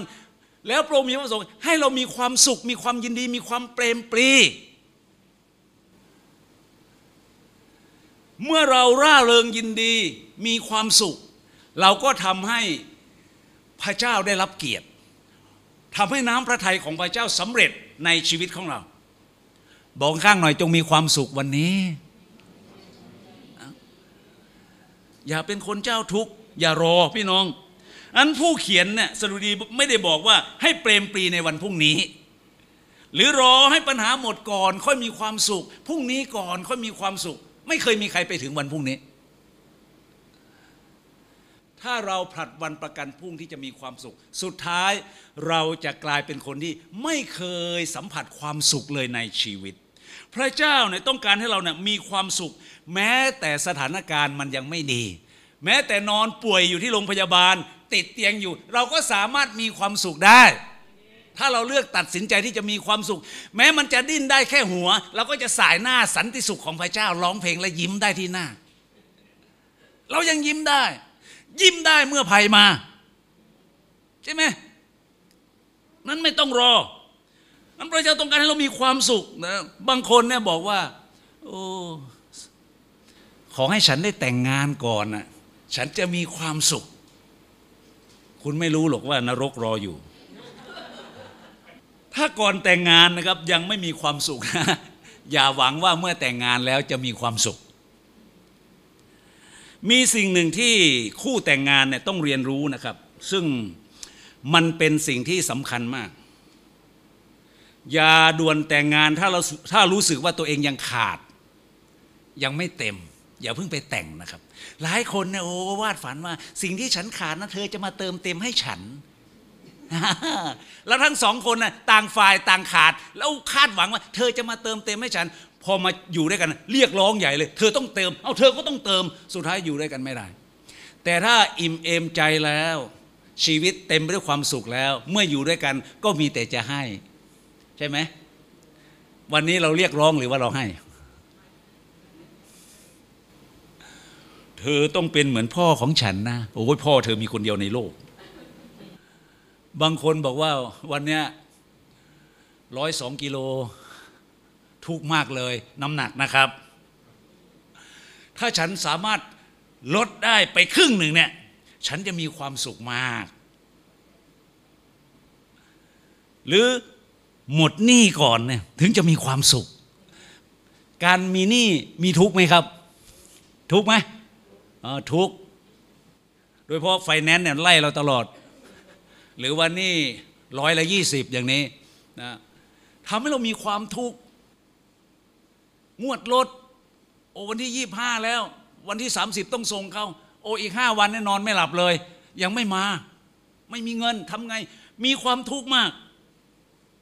แล้วพระองค์มีพระประสงค์ให้เรามีความสุข มีความยินดี มีความเปรมปรีเมื่อเราร่าเริงยินดีมีความสุข เราก็ทำให้พระเจ้าได้รับเกียรติทำให้น้ำพระทัยของพระเจ้าสำเร็จ ในชีวิตของเรา บอกข้างหน่อยจงมีความสุขวันนี้ อย่าเป็นคนเจ้าทุกข์ อย่ารอพี่น้อง อันผู้เขียนเนี่ยสรุดีไม่ได้บอกว่าให้เปรมปรีในวันพรุ่งนี้ หรือรอให้ปัญหาหมดก่อน ค่อยมีความสุขพรุ่งนี้ก่อนค่อยมีความสุข ไม่เคยมีใครไปถึงวันพรุ่งนี้ ถ้าเราผลัดวันประกันพรุ่งที่จะมีความสุข สุดท้ายเราจะกลายเป็นคนที่ไม่เคยสัมผัสความสุขเลยในชีวิต พระเจ้าเนี่ยต้องการให้เราเนี่ยมีความสุข แม้แต่สถานการณ์มันยังไม่ดี แม้แต่นอนป่วยอยู่ที่โรงพยาบาล ติดเตียงอยู่ เราก็สามารถมีความสุขได้ ถ้าเราเลือกตัดสินใจที่จะมีความสุข แม้มันจะดิ้นได้แค่หัว เราก็จะสายหน้าสันติสุขของพระเจ้าร้องเพลงและยิ้มได้ที่หน้า เรายังยิ้มได้ ยิ้มได้เมื่อภัยมา ใช่ไหมนั้นไม่ต้องรอนั้นพระเจ้าต้องการให้เรามีความสุขนะบางคนเนี่ยบอกว่า โอ้ขอให้ฉันได้แต่งงานก่อนนะฉันจะมีความสุข คุณไม่รู้หรอกว่านรกรออยู่ ถ้าก่อนแต่งงานนะครับยังไม่มีความสุขนะอย่าหวังว่าเมื่อแต่งงานแล้วจะมีความสุข มีสิ่งหนึ่งที่คู่แต่งงานเนี่ยต้องเรียนรู้นะครับ ซึ่งมันเป็นสิ่งที่สำคัญมาก อย่าด่วนแต่งงานถ้าเราถ้ารู้สึกว่าตัวเองยังขาด ยังไม่เต็ม อย่าเพิ่งไปแต่งนะครับ หลายคนเนี่ยโอ้วาดฝันว่า สิ่งที่ฉันขาดนะเธอจะมาเติมเต็มให้ฉัน แล้วทั้งสองคนน่ะต่างฝ่ายต่างขาด แล้วคาดหวังว่า เธอจะมาเติมเต็มให้ฉัน พอมาอยู่ด้วยกัน เรียกร้องใหญ่เลย เธอต้องเติม เอาเธอก็ต้องเติม สุดท้ายอยู่ด้วยกันไม่ได้ แต่ถ้าอิ่มเอมใจแล้ว ชีวิตเต็มไปด้วยความสุขแล้ว เมื่ออยู่ด้วยกันก็มีแต่จะให้ ใช่ไหมวันนี้เราเรียกร้องหรือว่าเราให้ เธอต้องเป็นเหมือนพ่อของฉันนะโอ้ยพ่อเธอมีคนเดียวในโลก บางคนบอกว่าวันเนี้ยร้อยสองกิโล ทุกมากเลย น้ำหนักนะครับ ถ้าฉันสามารถลดได้ไปครึ่งหนึ่งเนี่ย ฉันจะมีความสุขมาก หรือหมดหนี้ก่อนเนี่ยถึงจะมีความสุข การมีหนี้มีทุกไหมครับ ทุกไหมอ๋อทุก โดยเฉพาะไฟแนนซ์เนี่ยไล่เราตลอด หรือวันนี้ร้อยละยี่สิบอย่างนี้นะทำให้เรามีความทุกข์ งวดรถโอ้วันที่ยี่ห้าแล้ว วันที่สามสิบต้องส่งเขาโอ้อีกห้าวันแน่นอนไม่หลับเลย ยังไม่มา ไม่มีเงินทำไง มีความทุกข์มาก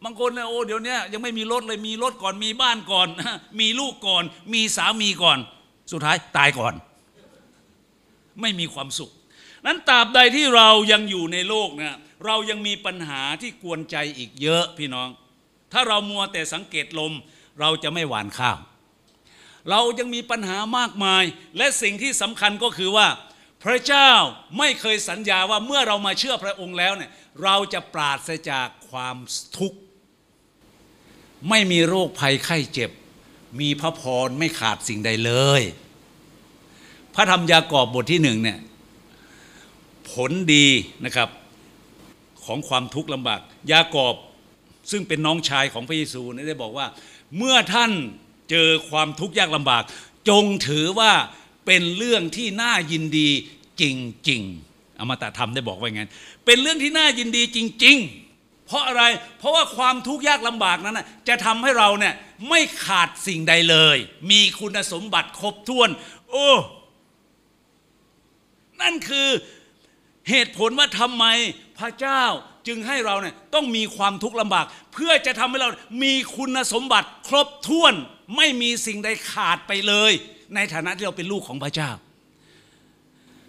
บางคนเนี่ยโอ้เดี๋ยวนี้ยังไม่มีรถเลยมีรถก่อนมีบ้านก่อน มีลูกก่อน มีสามีก่อน สุดท้ายตายก่อน ไม่มีความสุข นั้นตราบใดที่เรายังอยู่ในโลกเนะเรายังมีปัญหาที่กวนใจอีกเยอะพี่น้อง ถ้าเรามัวแต่สังเกตลม เราจะไม่หวานข้าว เรายังมีปัญหามากมาย และสิ่งที่สำคัญก็คือว่า พระเจ้าไม่เคยสัญญาว่าเมื่อเรามาเชื่อพระองค์แล้วเนี่ยเราจะปราศจากความทุกข์ ไม่มีโรคภัยไข้เจ็บ มีพระพรไม่ขาดสิ่งใดเลย พระธรรมยากอบบทที่หนึ่งเนี่ยผลดีนะครับของความทุกข์ลำบาก ยากอบซึ่งเป็นน้องชายของพระเยซูได้บอกว่า เมื่อท่าน เจอความทุกข์ยากลำบาก จงถือว่าเป็นเรื่องที่น่ายินดีจริงๆอมตะธรรมได้บอกไว้งั้น เป็นเรื่องที่น่ายินดีจริง ๆ เพราะอะไรเพราะว่าความทุกข์ยากลำบากนั้นนะจะทำให้เราเนี่ยไม่ขาดสิ่งใดเลย มีคุณสมบัติครบถ้วน โอ้นั่นคือเหตุผลว่าทำไมพระเจ้าจึงให้เราเนี่ยต้องมีความทุกข์ลำบาก เพื่อจะทำให้เรามีคุณสมบัติครบถ้วน ไม่มีสิ่งใดขาดไปเลย ในฐานะที่เราเป็นลูกของพระเจ้า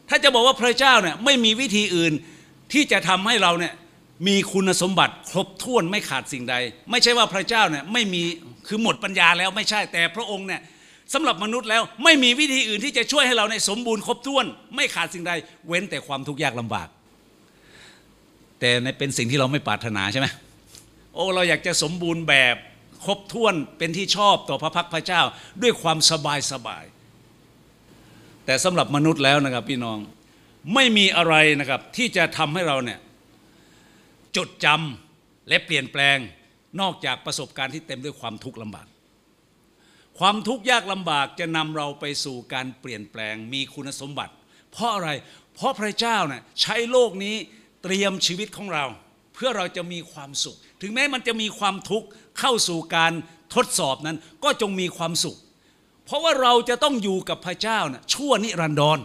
ถ้าจะบอกว่าพระเจ้าเนี่ยไม่มีวิธีอื่นที่จะทำให้เราเนี่ยมีคุณสมบัติครบถ้วนไม่ขาดสิ่งใด ไม่ใช่ว่าพระเจ้าเนี่ยไม่มีคือหมดปัญญาแล้วไม่ใช่แต่พระองค์เนี่ยสำหรับมนุษย์แล้วไม่มีวิธีอื่นที่จะช่วยให้เราในสมบูรณ์ครบถ้วน ไม่ขาดสิ่งใด เว้นแต่ความทุกข์ยากลำบาก แต่ในเป็นสิ่งที่เราไม่ปรารถนาใช่ไหมโอ้เราอยากจะสมบูรณ์แบบครบถ้วนเป็นที่ชอบต่อพระพักพระเจ้าด้วยความสบายสบาย แต่สำหรับมนุษย์แล้วนะครับพี่น้องไม่มีอะไรนะครับที่จะทำให้เราเนี่ยจดจำและเปลี่ยนแปลงนอกจากประสบการณ์ที่เต็มด้วยความทุกข์ลำบาก ความทุกข์ยากลำบากจะนำเราไปสู่การเปลี่ยนแปลงมีคุณสมบัติ เพราะอะไรเพราะพระเจ้าเนี่ยใช้โลกนี้ เตรียมชีวิตของเรา เพื่อเราจะมีความสุข ถึงแม้มันจะมีความทุกข์เข้าสู่การทดสอบนั้น ก็จงมีความสุข เพราะว่าเราจะต้องอยู่กับพระเจ้านะชั่วนิรันดร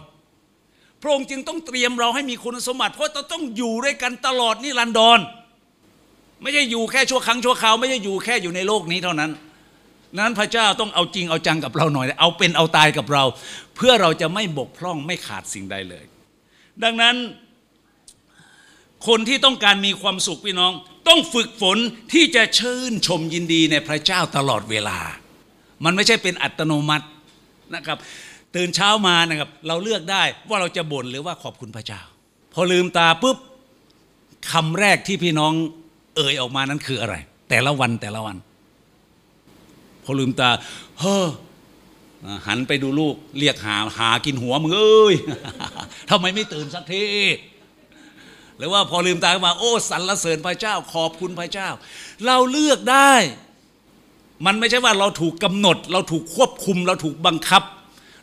พระองค์จึงต้องเตรียมเราให้มีคุณสมบัติ เพราะเราต้องอยู่ด้วยกันตลอดนิรันดรไม่ใช่อยู่แค่ชั่วครั้งชั่วคราวไม่ใช่อยู่แค่อยู่ในโลกนี้เท่านั้นนั้นพระเจ้าต้องเอาจริงเอาจังกับเราหน่อย เอาเป็นเอาตายกับเรา เพื่อเราจะไม่บกพร่องไม่ขาดสิ่งใดเลย ดังนั้น คนที่ต้องการมีความสุขพี่น้อง ต้องฝึกฝนที่จะชื่นชมยินดีในพระเจ้าตลอดเวลา มันไม่ใช่เป็นอัตโนมัตินะครับ ตื่นเช้ามานะครับ เราเลือกได้ว่าเราจะบ่นหรือว่าขอบคุณพระเจ้า พอลืมตาปุ๊บคำแรกที่พี่น้องเอ่ยออกมานั้นคืออะไร แต่ละวันแต่ละวัน พอลืมตาเฮ้อหันไปดูลูก เรียกหาหากินหัวมึงเอ้ยทำไมไม่ตื่นสักที หรือว่าพอลืมตาขึ้นมา โอ้สรรเสริญพระเจ้า ขอบคุณพระเจ้า เราเลือกได้ มันไม่ใช่ว่าเราถูกกำหนด เราถูกควบคุม เราถูกบังคับ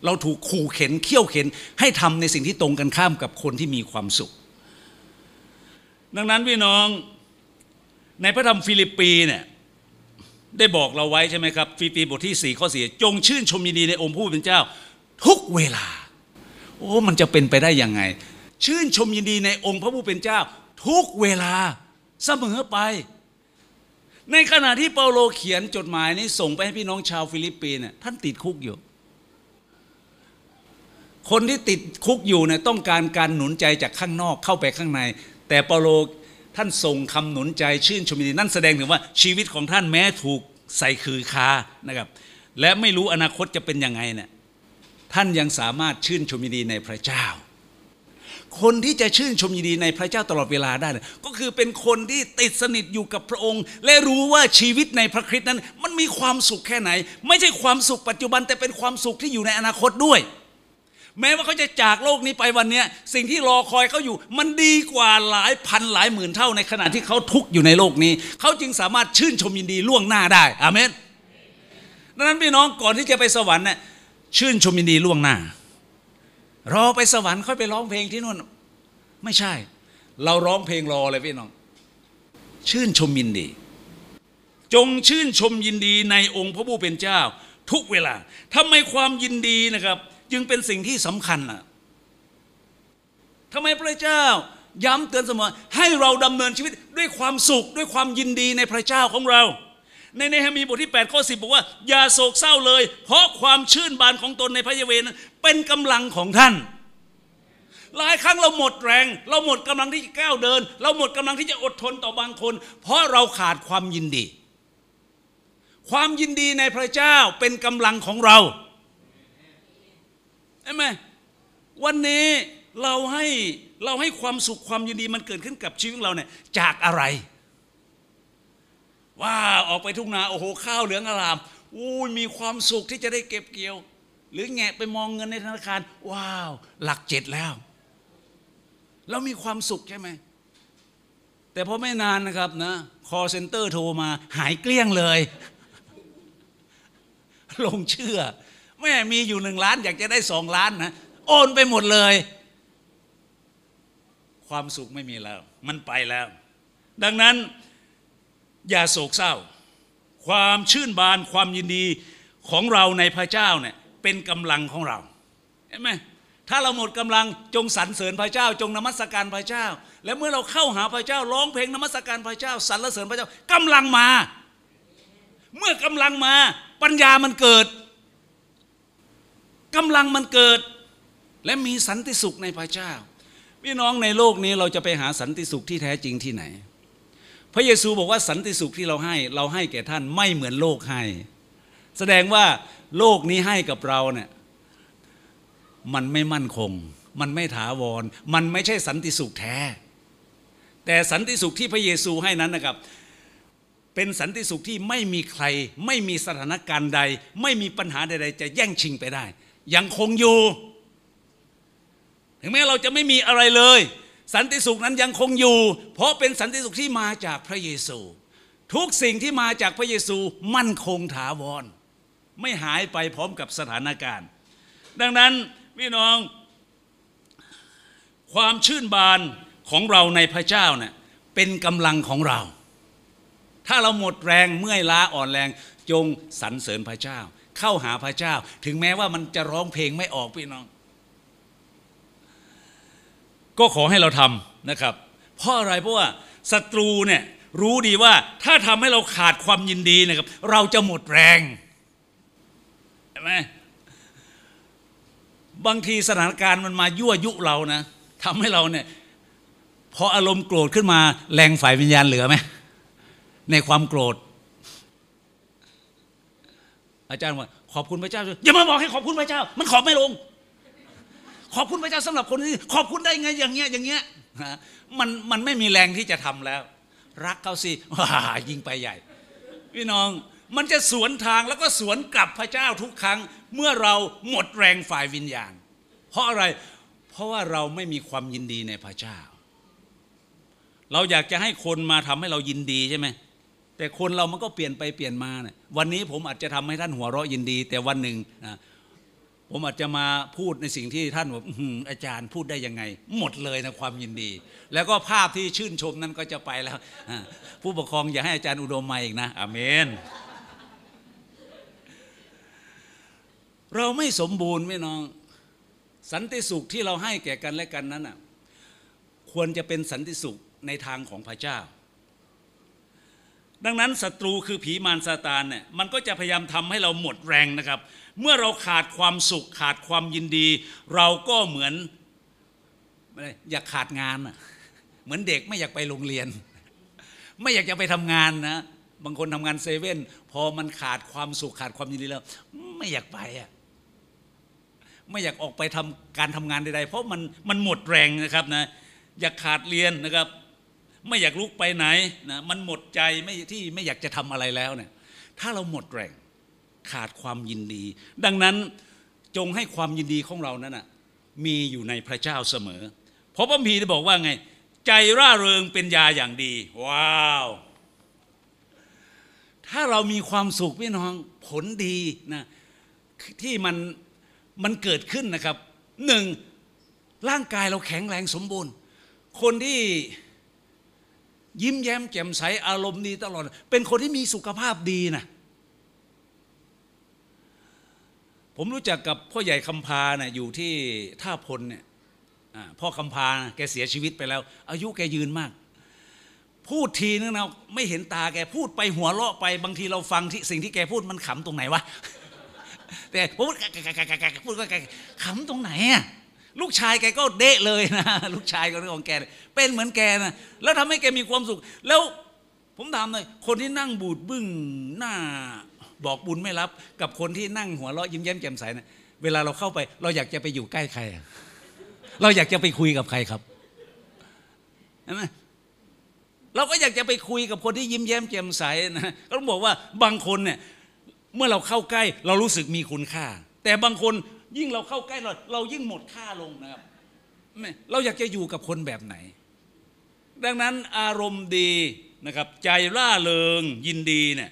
เราถูกขู่เข็ญเคี่ยวเข็ญ ให้ทำในสิ่งที่ตรงกันข้ามกับคนที่มีความสุข ดังนั้นพี่น้องในพระธรรมฟิลิปปีเนี่ยได้บอกเราไว้ใช่ไหมครับฟิลิปปีบทที่ 4 ข้อ4จงชื่นชมยินดีในองค์ผู้เป็นเจ้า ทุกเวลา โอ้มันจะเป็นไปได้ยังไง ชื่นชมยินดีในองค์พระผู้เป็นเจ้า ทุกเวลาเสมอไป ในขณะที่เปาโลเขียนจดหมายนี้ส่งไปให้พี่น้องชาวฟิลิปปีเนี่ยท่านติดคุกอยู่ คนที่ติดคุกอยู่เนี่ยต้องการการหนุนใจจากข้างนอกเข้าไปข้างใน แต่เปาโลท่านส่งคำหนุนใจชื่นชมยินดีนั่นแสดงถึงว่าชีวิตของท่านแม้ถูกใส่ขื่อคานะครับ และไม่รู้อนาคตจะเป็นยังไงเนี่ยท่านยังสามารถชื่นชมยินดีในพระเจ้า คนที่จะชื่นชมยินดีในพระเจ้าตลอดเวลาได้ ก็คือเป็นคนที่ติดสนิทอยู่กับพระองค์ และรู้ว่าชีวิตในพระคริสต์นั้น มันมีความสุขแค่ไหน ไม่ใช่ความสุขปัจจุบันแต่เป็นความสุขที่อยู่ในอนาคตด้วย แม้ว่าเขาจะจากโลกนี้ไปวันนี้สิ่งที่รอคอยเขาอยู่ มันดีกว่าหลายพันหลายหมื่นเท่าในขณะที่เขาทุกข์อยู่ในโลกนี้ เขาจึงสามารถชื่นชมยินดีล่วงหน้าได้อาเมนดังนั้นพี่น้องก่อนที่จะไปสวรรค์เนี่ยชื่นชมยินดีล่วงหน้า รอไปสวรรค์ค่อยไปร้องเพลงที่นู่น ไม่ใช่ เราร้องเพลงรอเลยพี่น้อง ชื่นชมยินดี จงชื่นชมยินดีในองค์พระผู้เป็นเจ้า ทุกเวลาทำไมความยินดีนะครับ จึงเป็นสิ่งที่สำคัญล่ะทำไมพระเจ้าย้ำเตือนเสมอให้เราดำเนินชีวิตด้วยความสุขด้วยความยินดีในพระเจ้าของเรา ในเนหมีบทที่8ข้อ10บอกว่า อย่าโศกเศร้าเลย เพราะความชื่นบานของตนในพระเยาเวนั้นเป็นกำลังของท่าน หลายครั้งเราหมดแรง เราหมดกำลังที่จะก้าวเดิน เราหมดกำลังที่จะอดทนต่อบางคน เพราะเราขาดความยินดี ความยินดีในพระเจ้าเป็นกำลังของเราใช่ไหมวันนี้เราให้เราให้ความสุขความยินดีมันเกิดขึ้นกับชีวิตของเราเนี่ยจากอะไร ว่าออกไปทุ่งนาโอ้โหข้าวเหลืองอารามอู้ยมีความสุขที่จะได้เก็บเกี่ยว หรือแงะไปมองเงินในธนาคาร ว้าว หลักเจ็ดแล้วเรามีความสุขใช่ไหมแต่พอไม่นานนะครับนะคอเซ็นเตอร์โทรมาหายเกลี้ยงเลย ลงเชื่อ แม่มีอยู่หนึ่งล้าน อยากจะได้สองล้านนะ โอนไปหมดเลย ความสุขไม่มีแล้ว มันไปแล้ว ดังนั้น อย่าโศกเศร้า ความชื่นบานความยินดีของเราในพระเจ้าเนี่ยเป็นกำลังของเราเห็นไหมถ้าเราหมดกำลังจงสรรเสริญพระเจ้า จงนมัสการพระเจ้า และเมื่อเราเข้าหาพระเจ้าร้องเพลงนมัสการพระเจ้าสรรเสริญพระเจ้ากำลังมา เมื่อกำลังมาปัญญามันเกิดกำลังมันเกิด และมีสันติสุขในพระเจ้าพี่น้องในโลกนี้เราจะไปหาสันติสุขที่แท้จริงที่ไหน พระเยซูบอกว่าสันติสุขที่เราให้ เราให้แก่ท่านไม่เหมือนโลกให้ แสดงว่าโลกนี้ให้กับเราเนี่ยมันไม่มั่นคง มันไม่ถาวร มันไม่ใช่สันติสุขแท้ แต่สันติสุขที่พระเยซูให้นั้นนะครับ เป็นสันติสุขที่ไม่มีใคร ไม่มีสถานการณ์ใด ไม่มีปัญหาใด ๆ จะแย่งชิงไปได้ ยังคงอยู่ ถึงแม้เราจะไม่มีอะไรเลย สันติสุขนั้นยังคงอยู่ เพราะเป็นสันติสุขที่มาจากพระเยซู ทุกสิ่งที่มาจากพระเยซูมั่นคงถาวร ไม่หายไปพร้อมกับสถานการณ์ ดังนั้นพี่น้องความชื่นบานของเราในพระเจ้าเนะ่ยเป็นกำลังของเรา ถ้าเราหมดแรงเมื่อยล้าอ่อนแรงจงสรรเสริญพระเจ้า เข้าหาพระเจ้า ถึงแม้ว่ามันจะร้องเพลงไม่ออกพี่น้อง ก็ขอให้เราทำนะครับ เพราะอะไรเพราะว่าศัตรูเนี่ยรู้ดีว่าถ้าทำให้เราขาดความยินดีนะครับ เราจะหมดแรงใช่ไหมบางทีสถานการณ์มันมายั่วยุเรานะทำให้เราเนี่ยพออารมณ์โกรธขึ้นมาแรงฝ่ายวิญญาณเหลือไหมในความโกรธ อาจารย์ว่าขอบคุณพระเจ้าอย่ามาบอกให้ขอบคุณพระเจ้า มันขอบไม่ลง ขอบคุณพระเจ้าสำหรับคนนี้ขอบคุณได้ไงอย่างเงี้ยอย่างเงี้ยนะมันมันไม่มีแรงที่จะทำแล้ว รักเขาสิว้ายิงไปใหญ่ พี่น้องมันจะสวนทางแล้วก็สวนกลับพระเจ้าทุกครั้ง เมื่อเราหมดแรงฝ่ายวิญญาณ เพราะอะไรเพราะว่าเราไม่มีความยินดีในพระเจ้า เราอยากจะให้คนมาทำให้เรายินดีใช่ไหมแต่คนเรามันก็เปลี่ยนไปเปลี่ยนมาเนี่ยวันนี้ผมอาจจะทำให้ท่านหัวเราะยินดี แต่วันหนึ่งนะ ผมอาจจะมาพูดในสิ่งที่ท่านบอกอาจารย์พูดได้ยังไง หมดเลยนะความยินดี แล้วก็ภาพที่ชื่นชมนั้นก็จะไปแล้ว ผู้ปกครองอย่าให้อาจารย์อุดมมาอีกนะอเมน เราไม่สมบูรณ์ไม่น้อง สันติสุขที่เราให้แก่กันและกันนั้นน่ะควรจะเป็นสันติสุขในทางของพระเจ้า ดังนั้นศัตรูคือผีมารซาตานเนี่ยมันก็จะพยายามทำให้เราหมดแรงนะครับ เมื่อเราขาดความสุขขาดความยินดี เราก็เหมือนอยากขาดงานอะเหมือนเด็กไม่อยากไปโรงเรียน ไม่อยากจะไปทำงานนะบางคนทำงานเซเว่นพอมันขาดความสุขขาดความยินดีแล้ว ไม่อยากไปอะไม่อยากออกไปทำการทำงานใดๆ เพราะมันมันหมดแรงนะครับนะอยากขาดเรียนนะครับ ไม่อยากลุกไปไหนนะมันหมดใจไม่ที่ไม่อยากจะทำอะไรแล้วเนี่ยถ้าเราหมดแรง ขาดความยินดี ดังนั้นจงให้ความยินดีของเรานั้นนะมีอยู่ในพระเจ้าเสมอเพราะพระคัมภีร์ได้บอกว่าไง ใจร่าเริงเป็นยาอย่างดี ว้าว ถ้าเรามีความสุขพี่น้องผลดีนะที่มันมันเกิดขึ้นนะครับหนึ่งร่างกายเราแข็งแรงสมบูรณ์ คนที่ยิ้มแย้มแจ่มใสอารมณ์ดีตลอด เป็นคนที่มีสุขภาพดีนะ ผมรู้จักกับพ่อใหญ่คำพานะ่ะอยู่ที่ท่าพลเนี่ยพ่อคำพานะแกเสียชีวิตไปแล้ว อายุแกยืนมาก พูดทีนึงนะไม่เห็นตาแกพูดไปหัวเราะไปบางทีเราฟังที่สิ่งที่แกพูดมันขำตรงไหนวะแต่พูดพูดก็ขำตรงไหนอะลูกชายแกก็เดะเลยนะลูกชายของแกเป็นเหมือนแกนะแล้วทำให้แกมีความสุข แล้วผมถามหน่อยคนที่นั่งบูดบึ้งหน้า บอกบุญไม่รับกับคนที่นั่งหัวเราะยิ้มแย้มแจ่มใสนะเวลาเราเข้าไป เราอยากจะไปอยู่ใกล้ใครอะเราอยากจะไปคุยกับใครครับใช่ไหมเราก็อยากจะไปคุยกับคนที่ยิ้มแย้มแจ่มใสนะก็ต้องบอกว่าบางคนเนี่ยเมื่อเราเข้าใกล้ เรารู้สึกมีคุณค่า แต่บางคนยิ่งเราเข้าใกล้เราเรายิ่งหมดค่าลงนะครับเราอยากจะอยู่กับคนแบบไหน ดังนั้นอารมณ์ดีนะครับ ใจร่าเริงยินดีเนี่ย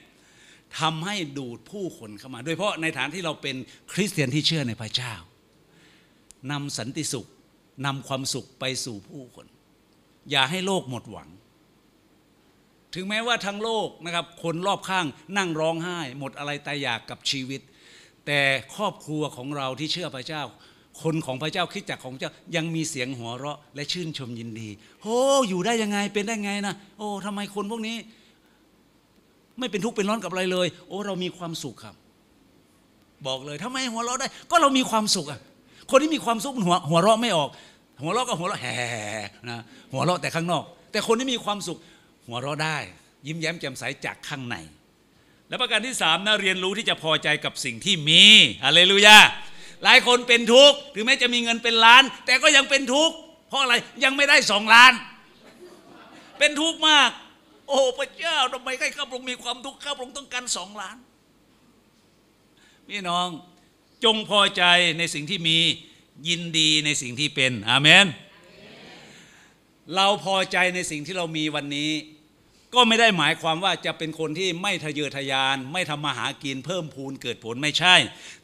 ทำให้ดูดผู้คนเข้ามา โดยเฉพาะในฐานที่เราเป็นคริสเตียนที่เชื่อในพระเจ้านำสันติสุขนำความสุขไปสู่ผู้คน อย่าให้โลกหมดหวัง ถึงแม้ว่าทั้งโลกนะครับ คนรอบข้างนั่งร้องไห้ หมดอะไรตายอยากกับชีวิต แต่ครอบครัวของเราที่เชื่อพระเจ้า คนของพระเจ้าคิดจักของเจ้ายังมีเสียงหัวเราะและชื่นชมยินดีโอ้อยู่ได้ยังไงเป็นได้ไงนะโอ้ทำไมคนพวกนี้ ไม่เป็นทุกข์เป็นร้อนกับอะไรเลย โอ้เรามีความสุขครับ บอกเลยทำไมหัวเราะได้ ก็เรามีความสุขอะคนที่มีความสุขหัวหัวเราะไม่ออก หัวเราะก็หัวเราะแห่นะหัวเราะแต่ข้างนอก แต่คนที่มีความสุข หัวเราะได้ ยิ้มแย้มแจ่มใสจากข้างใน และประการที่สามนะเรียนรู้ที่จะพอใจกับสิ่งที่มีฮาเลลูยาหลายคนเป็นทุกข์ถึงแม้จะมีเงินเป็นล้าน แต่ก็ยังเป็นทุกข์เพราะอะไรยังไม่ได้สองล้าน เป็นทุกข์มาก โอ้พระเจ้าทำไมให้ข้าพระองค์มีความทุกข์ข้าพระองค์ต้องการสองล้านพี่น้องจงพอใจในสิ่งที่มียินดีในสิ่งที่เป็นอาเมนเราพอใจในสิ่งที่เรามีวันนี้ ก็ไม่ได้หมายความว่าจะเป็นคนที่ไม่ทะเยอทะยาน ไม่ทำมาหากินเพิ่มพูนเกิดผลไม่ใช่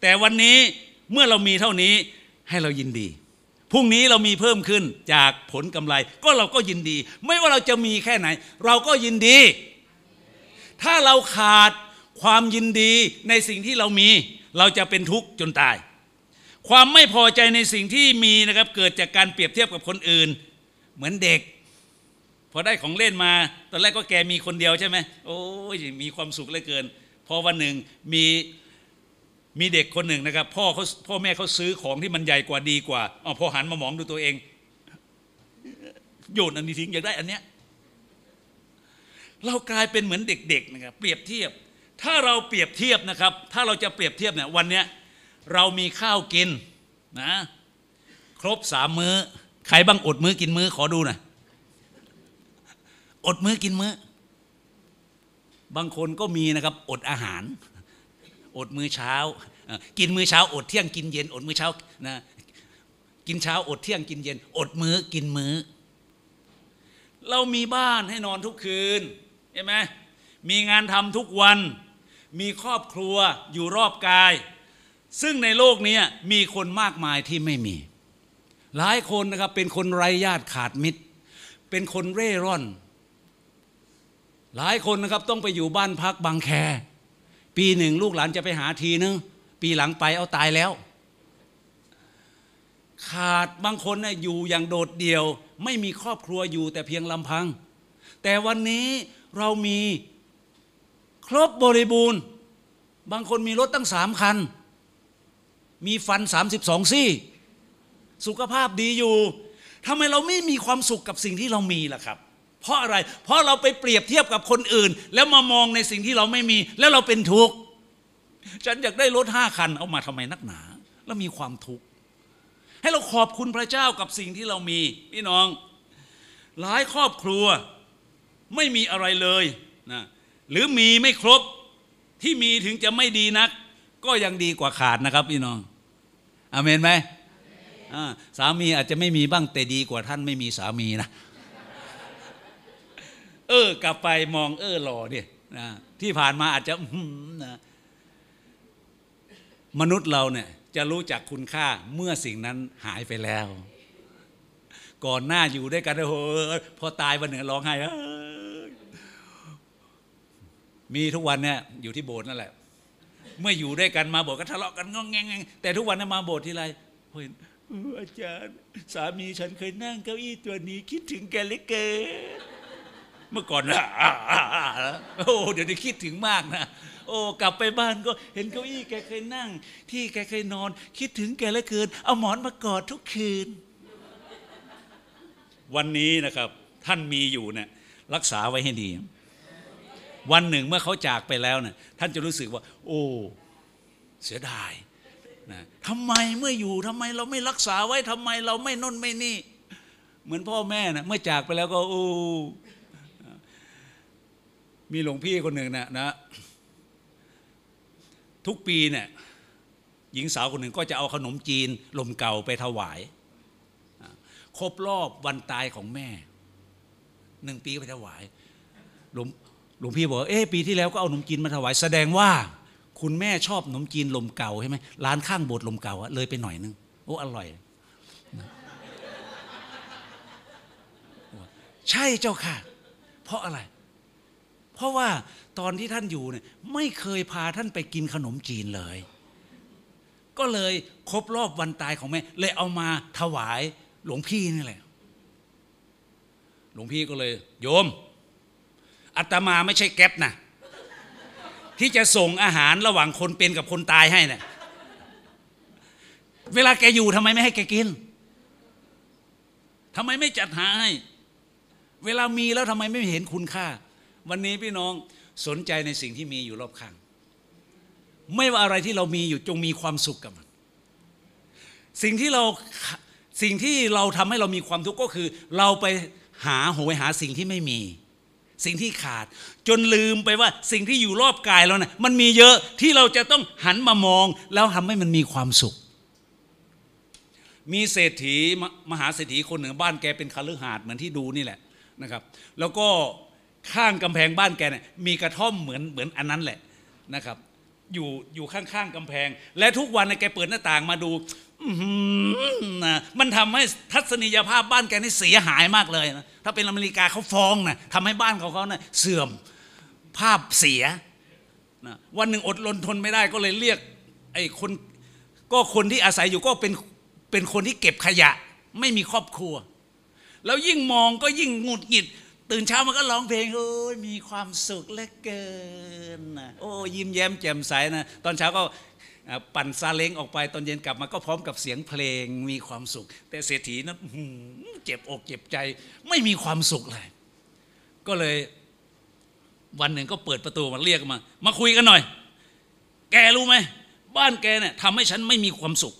แต่วันนี้เมื่อเรามีเท่านี้ให้เรายินดี พรุ่งนี้เรามีเพิ่มขึ้นจากผลกำไร ก็เราก็ยินดี ไม่ว่าเราจะมีแค่ไหน เราก็ยินดี ถ้าเราขาดความยินดีในสิ่งที่เรามี เราจะเป็นทุกข์จนตาย ความไม่พอใจในสิ่งที่มีนะครับเกิดจากการเปรียบเทียบกับคนอื่น เหมือนเด็ก พอได้ของเล่นมา ตอนแรกก็แกมีคนเดียวใช่ไหมโอ้ยมีความสุขเหลือเกิน พอวันหนึ่งมี มีเด็กคนหนึ่งนะครับ พ่อเขาพ่อแม่เขาซื้อของที่มันใหญ่กว่าดีกว่าอ๋อพอหันมามองดูตัวเอง โยนอันนี้ทิ้งอยากได้อันเนี้ยเรากลายเป็นเหมือนเด็กๆนะครับ เปรียบเทียบ ถ้าเราเปรียบเทียบนะครับ ถ้าเราจะเปรียบเทียบเนี่ยวันเนี้ยเรามีข้าวกินนะครบสามมื้อใครบ้างอดมื้อกินมื้อขอดูหน่อยอดมื้อกินมื้อ บางคนก็มีนะครับ อดอาหาร อดมื้อเช้า กินมื้อเช้า อดเที่ยงกินเย็น อดมื้อเช้านะกินเช้า อดเที่ยงกินเย็น อดมื้อกินมื้อ เรามีบ้านให้นอนทุกคืนใช่ไหมมีงานทำทุกวัน มีครอบครัวอยู่รอบกาย ซึ่งในโลกนี้มีคนมากมายที่ไม่มี หลายคนนะครับเป็นคนไร้ญาติขาดมิตร เป็นคนเร่ร่อน หลายคนนะครับต้องไปอยู่บ้านพักบางแค ปีหนึ่งลูกหลานจะไปหาทีนึง ปีหลังไปเอาตายแล้ว ขาดบางคนนะอยู่อย่างโดดเดี่ยว ไม่มีครอบครัวอยู่แต่เพียงลำพัง แต่วันนี้เรามีครบบริบูรณ์ บางคนมีรถตั้งสามคัน มีฟัน 32 ซี่ สุขภาพดีอยู่ทำไมเราไม่มีความสุขกับสิ่งที่เรามีล่ะครับ เพราะอะไร เพราะเราไปเปรียบเทียบกับคนอื่น แล้วมามองในสิ่งที่เราไม่มี แล้วเราเป็นทุกข์ฉันอยากได้รถห้าคันเอามาทำไมนักหนา แล้วมีความทุกข์ให้เราขอบคุณพระเจ้ากับสิ่งที่เรามีพี่น้อง หลายครอบครัวไม่มีอะไรเลยนะหรือมีไม่ครบที่มีถึงจะไม่ดีนัก ก็ยังดีกว่าขาดนะครับพี่น้องอเมนไหมสามีอาจจะไม่มีบ้างแต่ดีกว่าท่านไม่มีสามีนะ เออกลับไปมองเออหล่อเนี่ยนะที่ผ่านมาอาจจะนะมนุษย์เราเนี่ยจะรู้จักคุณค่าเมื่อสิ่งนั้นหายไปแล้ว ก่อนหน้าอยู่ด้วยกันโอ้โหพอตายวันหนึ่งร้องไห้มีทุกวันเนี่ยอยู่ที่โบสถ์นั่นแหละ เมื่ออยู่ด้วยกันมาโบสถ์ก็ทะเลาะกันงองแงงแต่ทุกวันนี้มาโบสถ์ทีไรเห็นอาจารย์ สามีฉันเคยนั่งเก้าอี้ตัวนี้คิดถึงแกเหล็กเกิน เมื่อก่อนนะโอ้เดี๋ยวนี้คิดถึงมากนะโอ้กลับไปบ้านก็เห็นเก้าอี้แกเคยนั่ง ที่แกเคยนอน คิดถึงแกเหลือเกิน เอาหมอนมากอดทุกคืน วันนี้นะครับ ท่านมีอยู่เนี่ยรักษาไว้ให้ดี วันหนึ่งเมื่อเขาจากไปแล้วเนี่ยท่านจะรู้สึกว่า โอ้เสียดายนะทำไมเมื่ออยู่ทำไมเราไม่รักษาไว้ทำไมเราไม่นนไม่นี่ เหมือนพ่อแม่นะเมื่อจากไปแล้วก็โอ้ มีหลวงพี่คนหนึ่งนะนะ ทุกปีเนี่ยหญิงสาวคนหนึ่งก็จะเอาขนมจีนลมเก่าไปถวาย ครบรอบวันตายของแม่หนึ่งปีก็ไปถวายหลวงหลวงพี่บอกเอ๊ปีที่แล้วก็เอาขนมจีนมาถวาย แสดงว่า คุณแม่ชอบขนมจีนลมเก่าใช่ไหมร้านข้างโบสถ์ลมเก่าเลยไปหน่อยนึงโอ้อร่อย ใช่เจ้าค่ะ เพราะอะไร เพราะว่าตอนที่ท่านอยู่เนี่ยไม่เคยพาท่านไปกินขนมจีนเลย ก็เลยครบรอบวันตายของแม่ เลยเอามาถวายหลวงพี่นี่แหละ หลวงพี่ก็เลย โยมอาตมาไม่ใช่แก๊ปนะที่จะส่งอาหารระหว่างคนเป็นกับคนตายให้เนี่ยเวลาแกอยู่ทำไมไม่ให้แกกินทำไมไม่จัดหาให้ เวลามีแล้วทำไมไม่เห็นคุณค่า วันนี้พี่น้องสนใจในสิ่งที่มีอยู่รอบข้าง ไม่ว่าอะไรที่เรามีอยู่จงมีความสุขกับมัน สิ่งที่เราสิ่งที่เราทำให้เรามีความทุกข์ก็คือ เราไปหาโหยหาสิ่งที่ไม่มี สิ่งที่ขาด จนลืมไปว่าสิ่งที่อยู่รอบกายเราเนี่ยมันมีเยอะที่เราจะต้องหันมามอง แล้วทำให้มันมีความสุข มีเศรษฐีมมหาเศรษฐีคนหนึ่งบ้านแกเป็นคฤหาสน์เหมือนที่ดูนี่แหละนะครับ แล้วก็ ข้างกำแพงบ้านแกเนี่ยมีกระท่อมเหมือนเหมือนอันนั้นแหละนะครับ อยู่อยู่ข้างๆกำแพง และทุกวันเนี่ยแกเปิดหน้าต่างมาดูนะมันทำให้ทัศนียภาพบ้านแกนี่เสียหายมากเลยนะถ้าเป็นอเมริกาเขาฟ้องนะทำให้บ้านของเขาเนะ่ยเสื่อมภาพเสียนะวันหนึ่งอดรนทนไม่ได้ก็เลยเรียกไอ้คนก็คนที่อาศัยอยู่ก็เป็นเป็นคนที่เก็บขยะ ไม่มีครอบครัว แล้วยิ่งมองก็ยิ่งหงุดหงิด ตื่นเช้ามันก็ร้องเพลงโอ้ยมีความสุขเหลือเกินนะโอ้ยิ้มแย้มแจ่มใสนะตอนเช้าก็ปั่นซาเล้งออกไปตอนเย็นกลับมาก็พร้อมกับเสียงเพลงมีความสุข แต่เศรษฐีนั้นเจ็บอกเจ็บใจไม่มีความสุขเลย ก็เลยวันหนึ่งก็เปิดประตูมาเรียกมา มาคุยกันหน่อย แกรู้ไหมบ้านแกเนี่ยทำให้ฉันไม่มีความสุข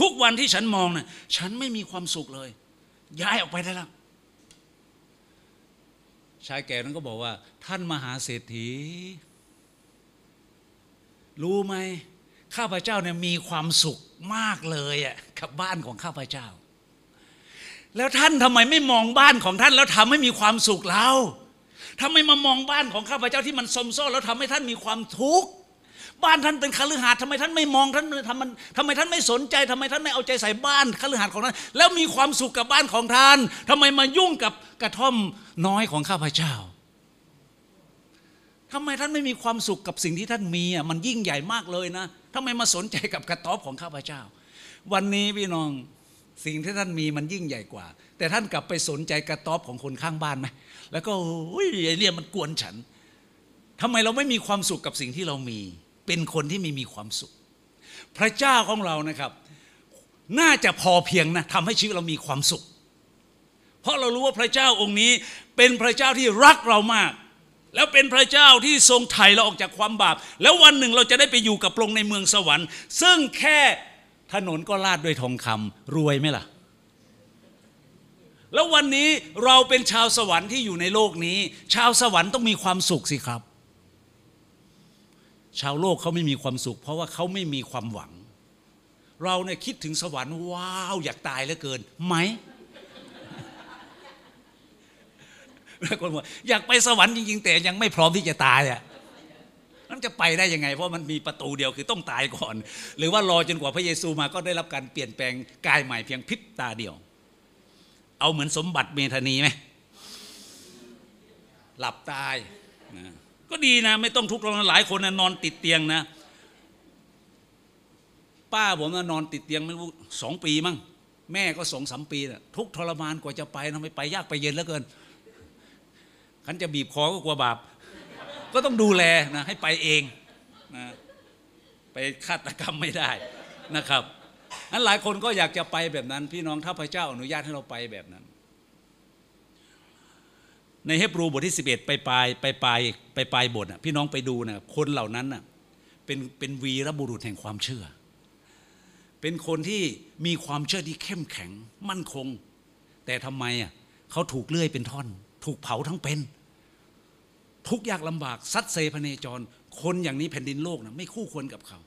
ทุกวันที่ฉันมองเนี่ยฉันไม่มีความสุขเลย ย้ายออกไปได้แล้ว ชายแก่นั้นก็บอกว่า ท่านมหาเศรษฐี รู้ไหมข้าพเจ้าเนี่ยมีความสุขมากเลยอะกับบ้านของข้าพเจ้า แล้วท่านทำไมไม่มองบ้านของท่านแล้วทำให้มีความสุขเราทำไมมามองบ้านของข้าพเจ้าที่มันสมโซ่แล้วทำให้ท่านมีความทุกข์ บ้านท่านเป็นคฤหาสน์ทำไมท่านไม่มองท่านทำมันทำไมท่านไม่สนใจทำไมท่านไม่เอาใจใส่บ้านคฤหาสน์ของท่านแล้วมีความสุขกับบ้านของท่านทำไมมายุ่งกับกระท่อมน้อยของข้าพเจ้าทำไมท่านไม่มีความสุขกับสิ่งที่ท่านมีอะมันยิ่งใหญ่มากเลยนะทำไมมาสนใจกับกระต๊อบของข้าพเจ้า วันนี้พี่น้องสิ่งที่ท่านมีมันยิ่งใหญ่กว่า แต่ท่านกลับไปสนใจกระต๊อบของคนข้างบ้านไหมแล้วก็โอ้ยไอ้เนี่ยมันกวนฉันทำไมเราไม่มีความสุขกับสิ่งที่เรามี เป็นคนที่ไม่มีความสุข พระเจ้าของเรานะครับ น่าจะพอเพียงนะทำให้ชีวิตเรามีความสุข เพราะเรารู้ว่าพระเจ้าองค์นี้เป็นพระเจ้าที่รักเรามาก แล้วเป็นพระเจ้าที่ทรงไถ่เราออกจากความบาป แล้ววันหนึ่งเราจะได้ไปอยู่กับพระองค์ในเมืองสวรรค์ ซึ่งแค่ถนนก็ลาดด้วยทองคำรวยไหมล่ะแล้ววันนี้เราเป็นชาวสวรรค์ที่อยู่ในโลกนี้ ชาวสวรรค์ต้องมีความสุขสิครับ ชาวโลกเขาไม่มีความสุข เพราะว่าเขาไม่มีความหวัง เราเนี่ยคิดถึงสวรรค์ว้าวอยากตายเหลือเกินไหมแล้วคนบอกอยากไปสวรรค์จริงๆ แต่ยังไม่พร้อมที่จะตายอะนั่นจะไปได้ยังไง เพราะมันมีประตูเดียวคือต้องตายก่อน หรือว่ารอจนกว่าพระเยซูมาก็ได้รับการเปลี่ยนแปลงกายใหม่เพียงพริบตาเดียว เอาเหมือนสมบัติเมธานีไหมหลับตายนะ ก็ดีนะ ไม่ต้องทุกข์ร้อนหลายคนนะนอนติดเตียงนะ ป้าผมนะนอนติดเตียงไม่รู้สองปีมั้งแม่ก็สองสามปีนะทุกทรมานกว่าจะไปนะไมไปยากไปเย็นเหลือเกินขันจะบีบคอก็กลัวบาป ก็ต้องดูแลนะให้ไปเองนะไปฆาตกรรมไม่ได้นะครับนั้นหลายคนก็อยากจะไปแบบนั้น พี่น้องถ้าพระเจ้าอนุญาตให้เราไปแบบนั้น ในเฮบรูบทที่ 11 ไปปลายไปปลาย ไปปลายบทน่ะพี่น้องไปดูนะคนเหล่านั้นเป็นเป็นวีรบุรุษแห่งความเชื่อ เป็นคนที่มีความเชื่อที่เข้มแข็งมั่นคง แต่ทำไมอะเขาถูกเลื่อยเป็นท่อน ถูกเผาทั้งเป็น ทุกข์ยากลำบากซัดเซพเนจร คนอย่างนี้แผ่นดินโลกนะไม่คู่ควรกับเขา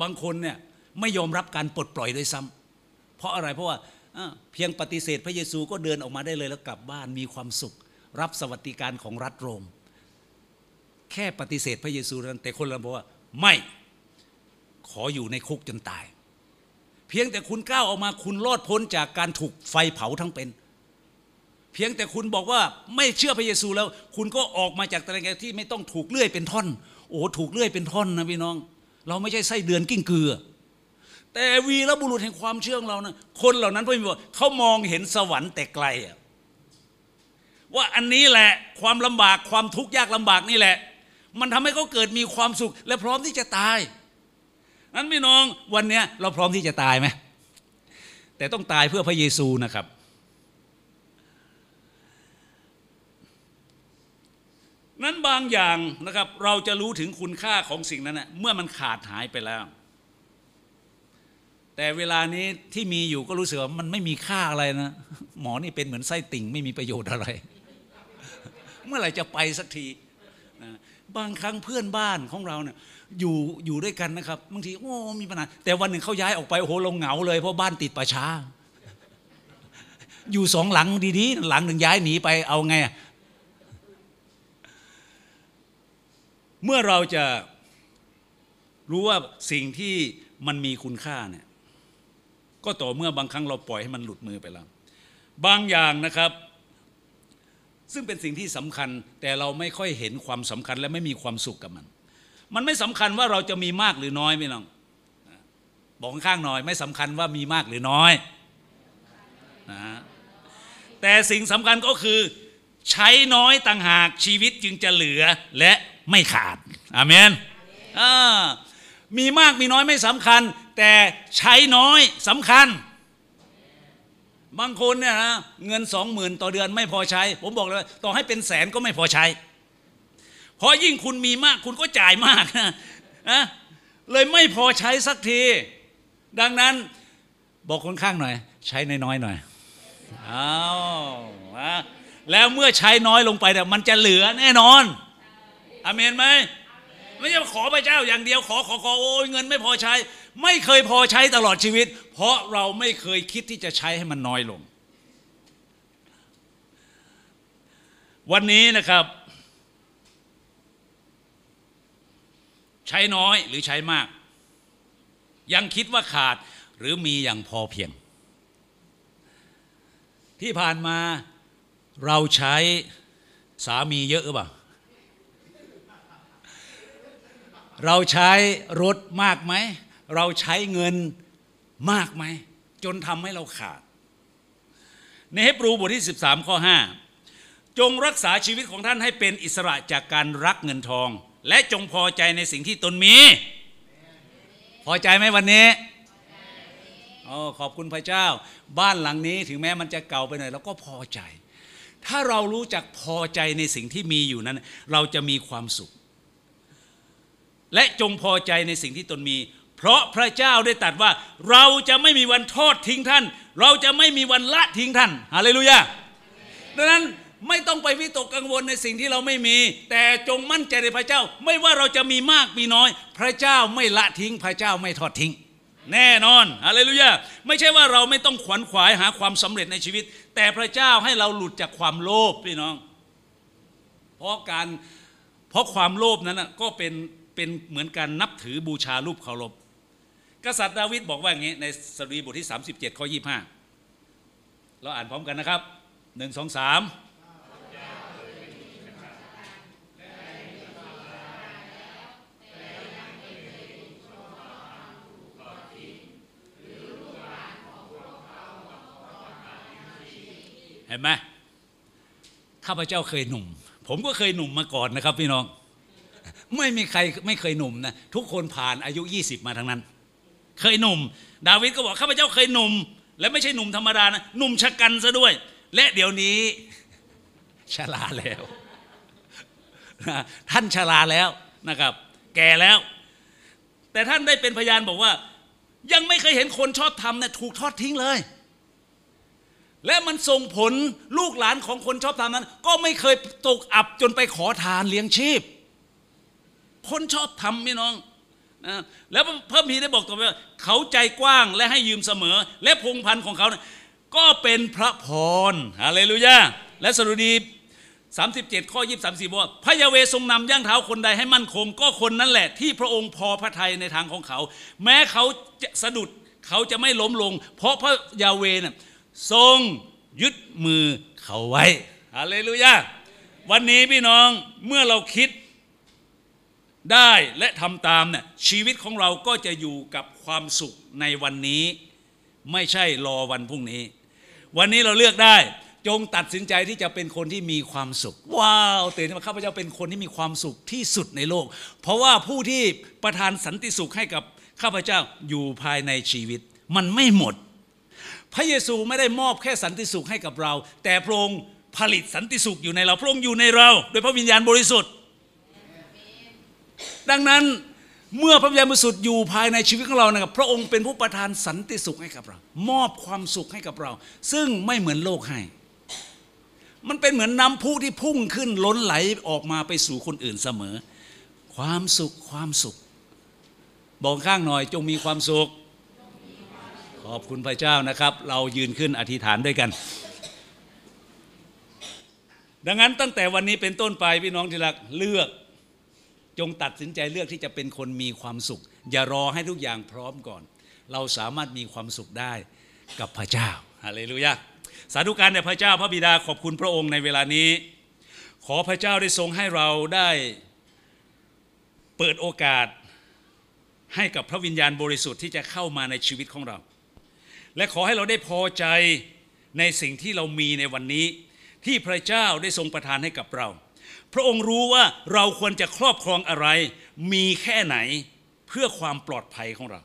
บางคนเนี่ยไม่ยอมรับการปลดปล่อยด้วยซ้ำเพราะอะไรเพราะว่าอ่าเพียงปฏิเสธพระเยซูก็เดินออกมาได้เลยแล้วกลับบ้านมีความสุข รับสวัสดิการของรัฐโรม แค่ปฏิเสธพระเยซูนั้นแต่คนเราบอกว่าไม่ขออยู่ในคุกจนตาย เพียงแต่คุณก้าวออกมาคุณรอดพ้นจากการถูกไฟเผาทั้งเป็น เพียงแต่คุณบอกว่าไม่เชื่อพระเยซูแล้ว คุณก็ออกมาจากตารางที่ไม่ต้องถูกเลื่อยเป็นท่อน โอ้ถูกเลื่อยเป็นท่อนนะพี่น้อง เราไม่ใช่ไส้เดือนกิ้งเกลือ แต่วีรบุรุษแห่งความเชื่อของเรานะคนเหล่านั้นพระบิดาเขามองเห็นสวรรค์แต่ไกลว่าอันนี้แหละความลำบากความทุกข์ยากลำบากนี่แหละ มันทำให้เขาเกิดมีความสุข และพร้อมที่จะตาย นั้นพี่น้องวันเนี้ยเราพร้อมที่จะตายไหมแต่ต้องตายเพื่อพระเยซูนะครับ นั้นบางอย่างนะครับเราจะรู้ถึงคุณค่าของสิ่งนั้นนะเมื่อมันขาดหายไปแล้ว แต่เวลานี้ที่มีอยู่ก็รู้สึกว่ามันไม่มีค่าอะไรนะ หมอนี่เป็นเหมือนไส้ติ่งไม่มีประโยชน์อะไร เมื่อไหร่จะไปสักที บางครั้งเพื่อนบ้านของเราเนี่ยอยู่อยู่ด้วยกันนะครับบางทีโอ้มีปัญหาแต่วันหนึ่งเขาย้ายออกไปโอ้โหเราเหงาเลยเพราะบ้านติดป่าช้า อยู่สองหลังดีๆหลังหนึ่งย้ายหนีไปเอาไงอะเมื่อเราจะรู้ว่าสิ่งที่มันมีคุณค่าเนี่ยก็ต่อเมื่อบางครั้งเราปล่อยให้มันหลุดมือไปแล้ว บางอย่างนะครับ ซึ่งเป็นสิ่งที่สำคัญแต่เราไม่ค่อยเห็นความสำคัญและไม่มีความสุขกับมัน มันไม่สำคัญว่าเราจะมีมากหรือน้อยไม่น้องบอกข้างหน่อยไม่สำคัญว่ามีมากหรือน้อยนะฮะแต่สิ่งสำคัญก็คือใช้น้อยต่างหากชีวิตจึงจะเหลือและไม่ขาดอาเมนอ่ามีมากมีน้อยไม่สำคัญ แต่ใช้น้อยสำคัญ บางคนเนี่ยนะเงินสองหมื่นต่อเดือนไม่พอใช้ ผมบอกเลยต่อให้เป็นแสนก็ไม่พอใช้ เพราะยิ่งคุณมีมากคุณก็จ่ายมากนะนะเลยไม่พอใช้สักที ดังนั้นบอกคนข้างหน่อย ใช้น้อยๆหน่อยอ้าวนะแล้วเมื่อใช้น้อยลงไปเนี่ยมันจะเหลือแน่นอนอเมนไหมไม่ใช่ขอพระเจ้าอย่างเดียวขอขอขอโอ้ยเงินไม่พอใช้ ไม่เคยพอใช้ตลอดชีวิต เพราะเราไม่เคยคิดที่จะใช้ให้มันน้อยลง วันนี้นะครับ ใช้น้อยหรือใช้มาก ยังคิดว่าขาดหรือมีอย่างพอเพียง ที่ผ่านมาเราใช้สามีเยอะหรือเปล่าเราใช้รถมากไหม เราใช้เงิน มากไหม จนทำให้เราขาด ในเฮบรูบทที่ 13 ข้อ 5 จงรักษาชีวิตของท่านให้เป็นอิสระจากการรักเงินทอง และจงพอใจในสิ่งที่ตนมี พอใจไหมวันนี้โอ้ขอบคุณพระเจ้า บ้านหลังนี้ถึงแม้มันจะเก่าไปหน่อยเราก็พอใจ ถ้าเรารู้จักพอใจในสิ่งที่มีอยู่นั้น เราจะมีความสุข และจงพอใจในสิ่งที่ตนมี เพราะพระเจ้าได้ตรัสว่า เราจะไม่มีวันทอดทิ้งท่าน เราจะไม่มีวันละทิ้งท่านฮาเลลูยาดังนั้นไม่ต้องไปวิตกกังวลในสิ่งที่เราไม่มี แต่จงมั่นใจในพระเจ้า ไม่ว่าเราจะมีมากมีน้อย พระเจ้าไม่ละทิ้ง พระเจ้าไม่ทอดทิ้ง แน่นอนฮาเลลูยาไม่ใช่ว่าเราไม่ต้องขวนขวายหาความสำเร็จในชีวิต แต่พระเจ้าให้เราหลุดจากความโลภพี่น้อง เพราะการเพราะความโลภนั้นก็เป็นเป็นเหมือนการนับถือบูชารูปเคารพ กษัตริย์ดาวิดบอกว่าอย่างนี้ในสดุดีบทที่ 37 ข้อ 25 เราอ่านพร้อมกันนะครับหนึ่งสองสามเห็นไหมข้าพเจ้าเคยหนุ่ม ผมก็เคยหนุ่มมาก่อนนะครับพี่น้อง ไม่มีใครไม่เคยหนุ่มนะ ทุกคนผ่านอายุ 20 มาทั้งนั้น เคยหนุ่ม ดาวิดก็บอกข้าพเจ้าเคยหนุ่ม และไม่ใช่หนุ่มธรรมดานะหนุ่มชะกันซะด้วย และเดี๋ยวนี้ชราแล้วท่านชราแล้วนะครับ แก่แล้ว แต่ท่านได้เป็นพยานบอกว่า ยังไม่เคยเห็นคนชอบทำนะถูกทอดทิ้งเลย และมันส่งผลลูกหลานของคนชอบทำนั้น ก็ไม่เคยตกอับจนไปขอทานเลี้ยงชีพ คนชอบทำพี่น้อง แล้วพระพีได้บอกต่อไปว่าเขาใจกว้างและให้ยืมเสมอ และพงพันธ์ของเขานะก็เป็นพระพรฮาเลลูยาและสดุดี 37 ข้อ 23 4บอกว่าพระยาเวทรงนำย่างเท้าคนใดให้มั่นคง ก็คนนั้นแหละ ที่พระองค์พอพระทัยในทางของเขา แม้เขาจะสะดุดเขาจะไม่ล้มลง เพราะพระยาเวน่ะทรงยึดมือเขาไว้ฮาเลลูยาวันนี้พี่น้องเมื่อเราคิด ได้และทำตามเนี่ยชีวิตของเราก็จะอยู่กับความสุขในวันนี้ ไม่ใช่รอวันพรุ่งนี้ วันนี้เราเลือกได้จงตัดสินใจที่จะเป็นคนที่มีความสุข ว้าวตื่นขึ้นมาข้าพเจ้าเป็นคนที่มีความสุขที่สุดในโลก เพราะว่าผู้ที่ประทานสันติสุขให้กับข้าพเจ้าอยู่ภายในชีวิต มันไม่หมด พระเยซูไม่ได้มอบแค่สันติสุขให้กับเรา แต่พระองค์ผลิตสันติสุขอยู่ในเราพระองค์อยู่ในเรา โดยพระวิญญาณบริสุทธิ์ ดังนั้นเมื่อพระวิญญาณบริสุทธิ์อยู่ภายในชีวิตของเรานะครับ พระองค์เป็นผู้ประทานสันติสุขให้กับเรา มอบความสุขให้กับเรา ซึ่งไม่เหมือนโลกให้ มันเป็นเหมือนน้ำพุที่พุ่งขึ้นล้นไหลออกมาไปสู่คนอื่นเสมอ ความสุขความสุข บอกข้างหน่อยจงมีความสุข ขอบคุณพระเจ้านะครับ เรายืนขึ้นอธิษฐานด้วยกัน ดังนั้นตั้งแต่วันนี้เป็นต้นไปพี่น้องที่รักเลือก จงตัดสินใจเลือกที่จะเป็นคนมีความสุข อย่ารอให้ทุกอย่างพร้อมก่อน เราสามารถมีความสุขได้กับพระเจ้าฮาเลลูยาสาธุการแด่พระเจ้าพระบิดาขอบคุณพระองค์ในเวลานี้ ขอพระเจ้าได้ทรงให้เราได้เปิดโอกาสให้กับพระวิญญาณบริสุทธิ์ที่จะเข้ามาในชีวิตของเรา และขอให้เราได้พอใจในสิ่งที่เรามีในวันนี้ ที่พระเจ้าได้ทรงประทานให้กับเรา พระองค์รู้ว่าเราควรจะครอบครองอะไร มีแค่ไหนเพื่อความปลอดภัยของเรา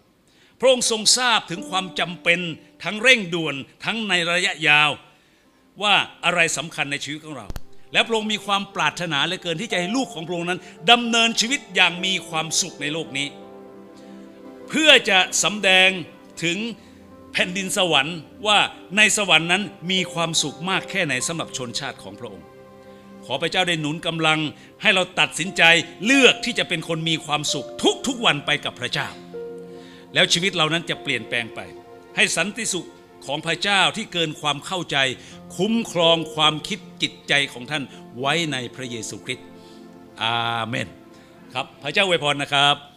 พระองค์ทรงทราบถึงความจำเป็นทั้งเร่งด่วนทั้งในระยะยาว ว่าอะไรสำคัญในชีวิตของเรา และพระองค์มีความปรารถนาเหลือเกินที่จะให้ลูกของพระองค์นั้นดำเนินชีวิตอย่างมีความสุขในโลกนี้ เพื่อจะสำแดงถึงแผ่นดินสวรรค์ว่าในสวรรค์นั้นมีความสุขมากแค่ไหนสำหรับชนชาติของพระองค์ ขอพระเจ้าได้หนุนกำลัง ให้เราตัดสินใจเลือกที่จะเป็นคนมีความสุขทุกๆวันไปกับพระเจ้า แล้วชีวิตเรานั้นจะเปลี่ยนแปลงไป ให้สันติสุขของพระเจ้าที่เกินความเข้าใจ คุ้มครองความคิดจิตใจของท่านไว้ในพระเยซูคริสต์อาเมน ครับพระเจ้าอวยพรนะครับ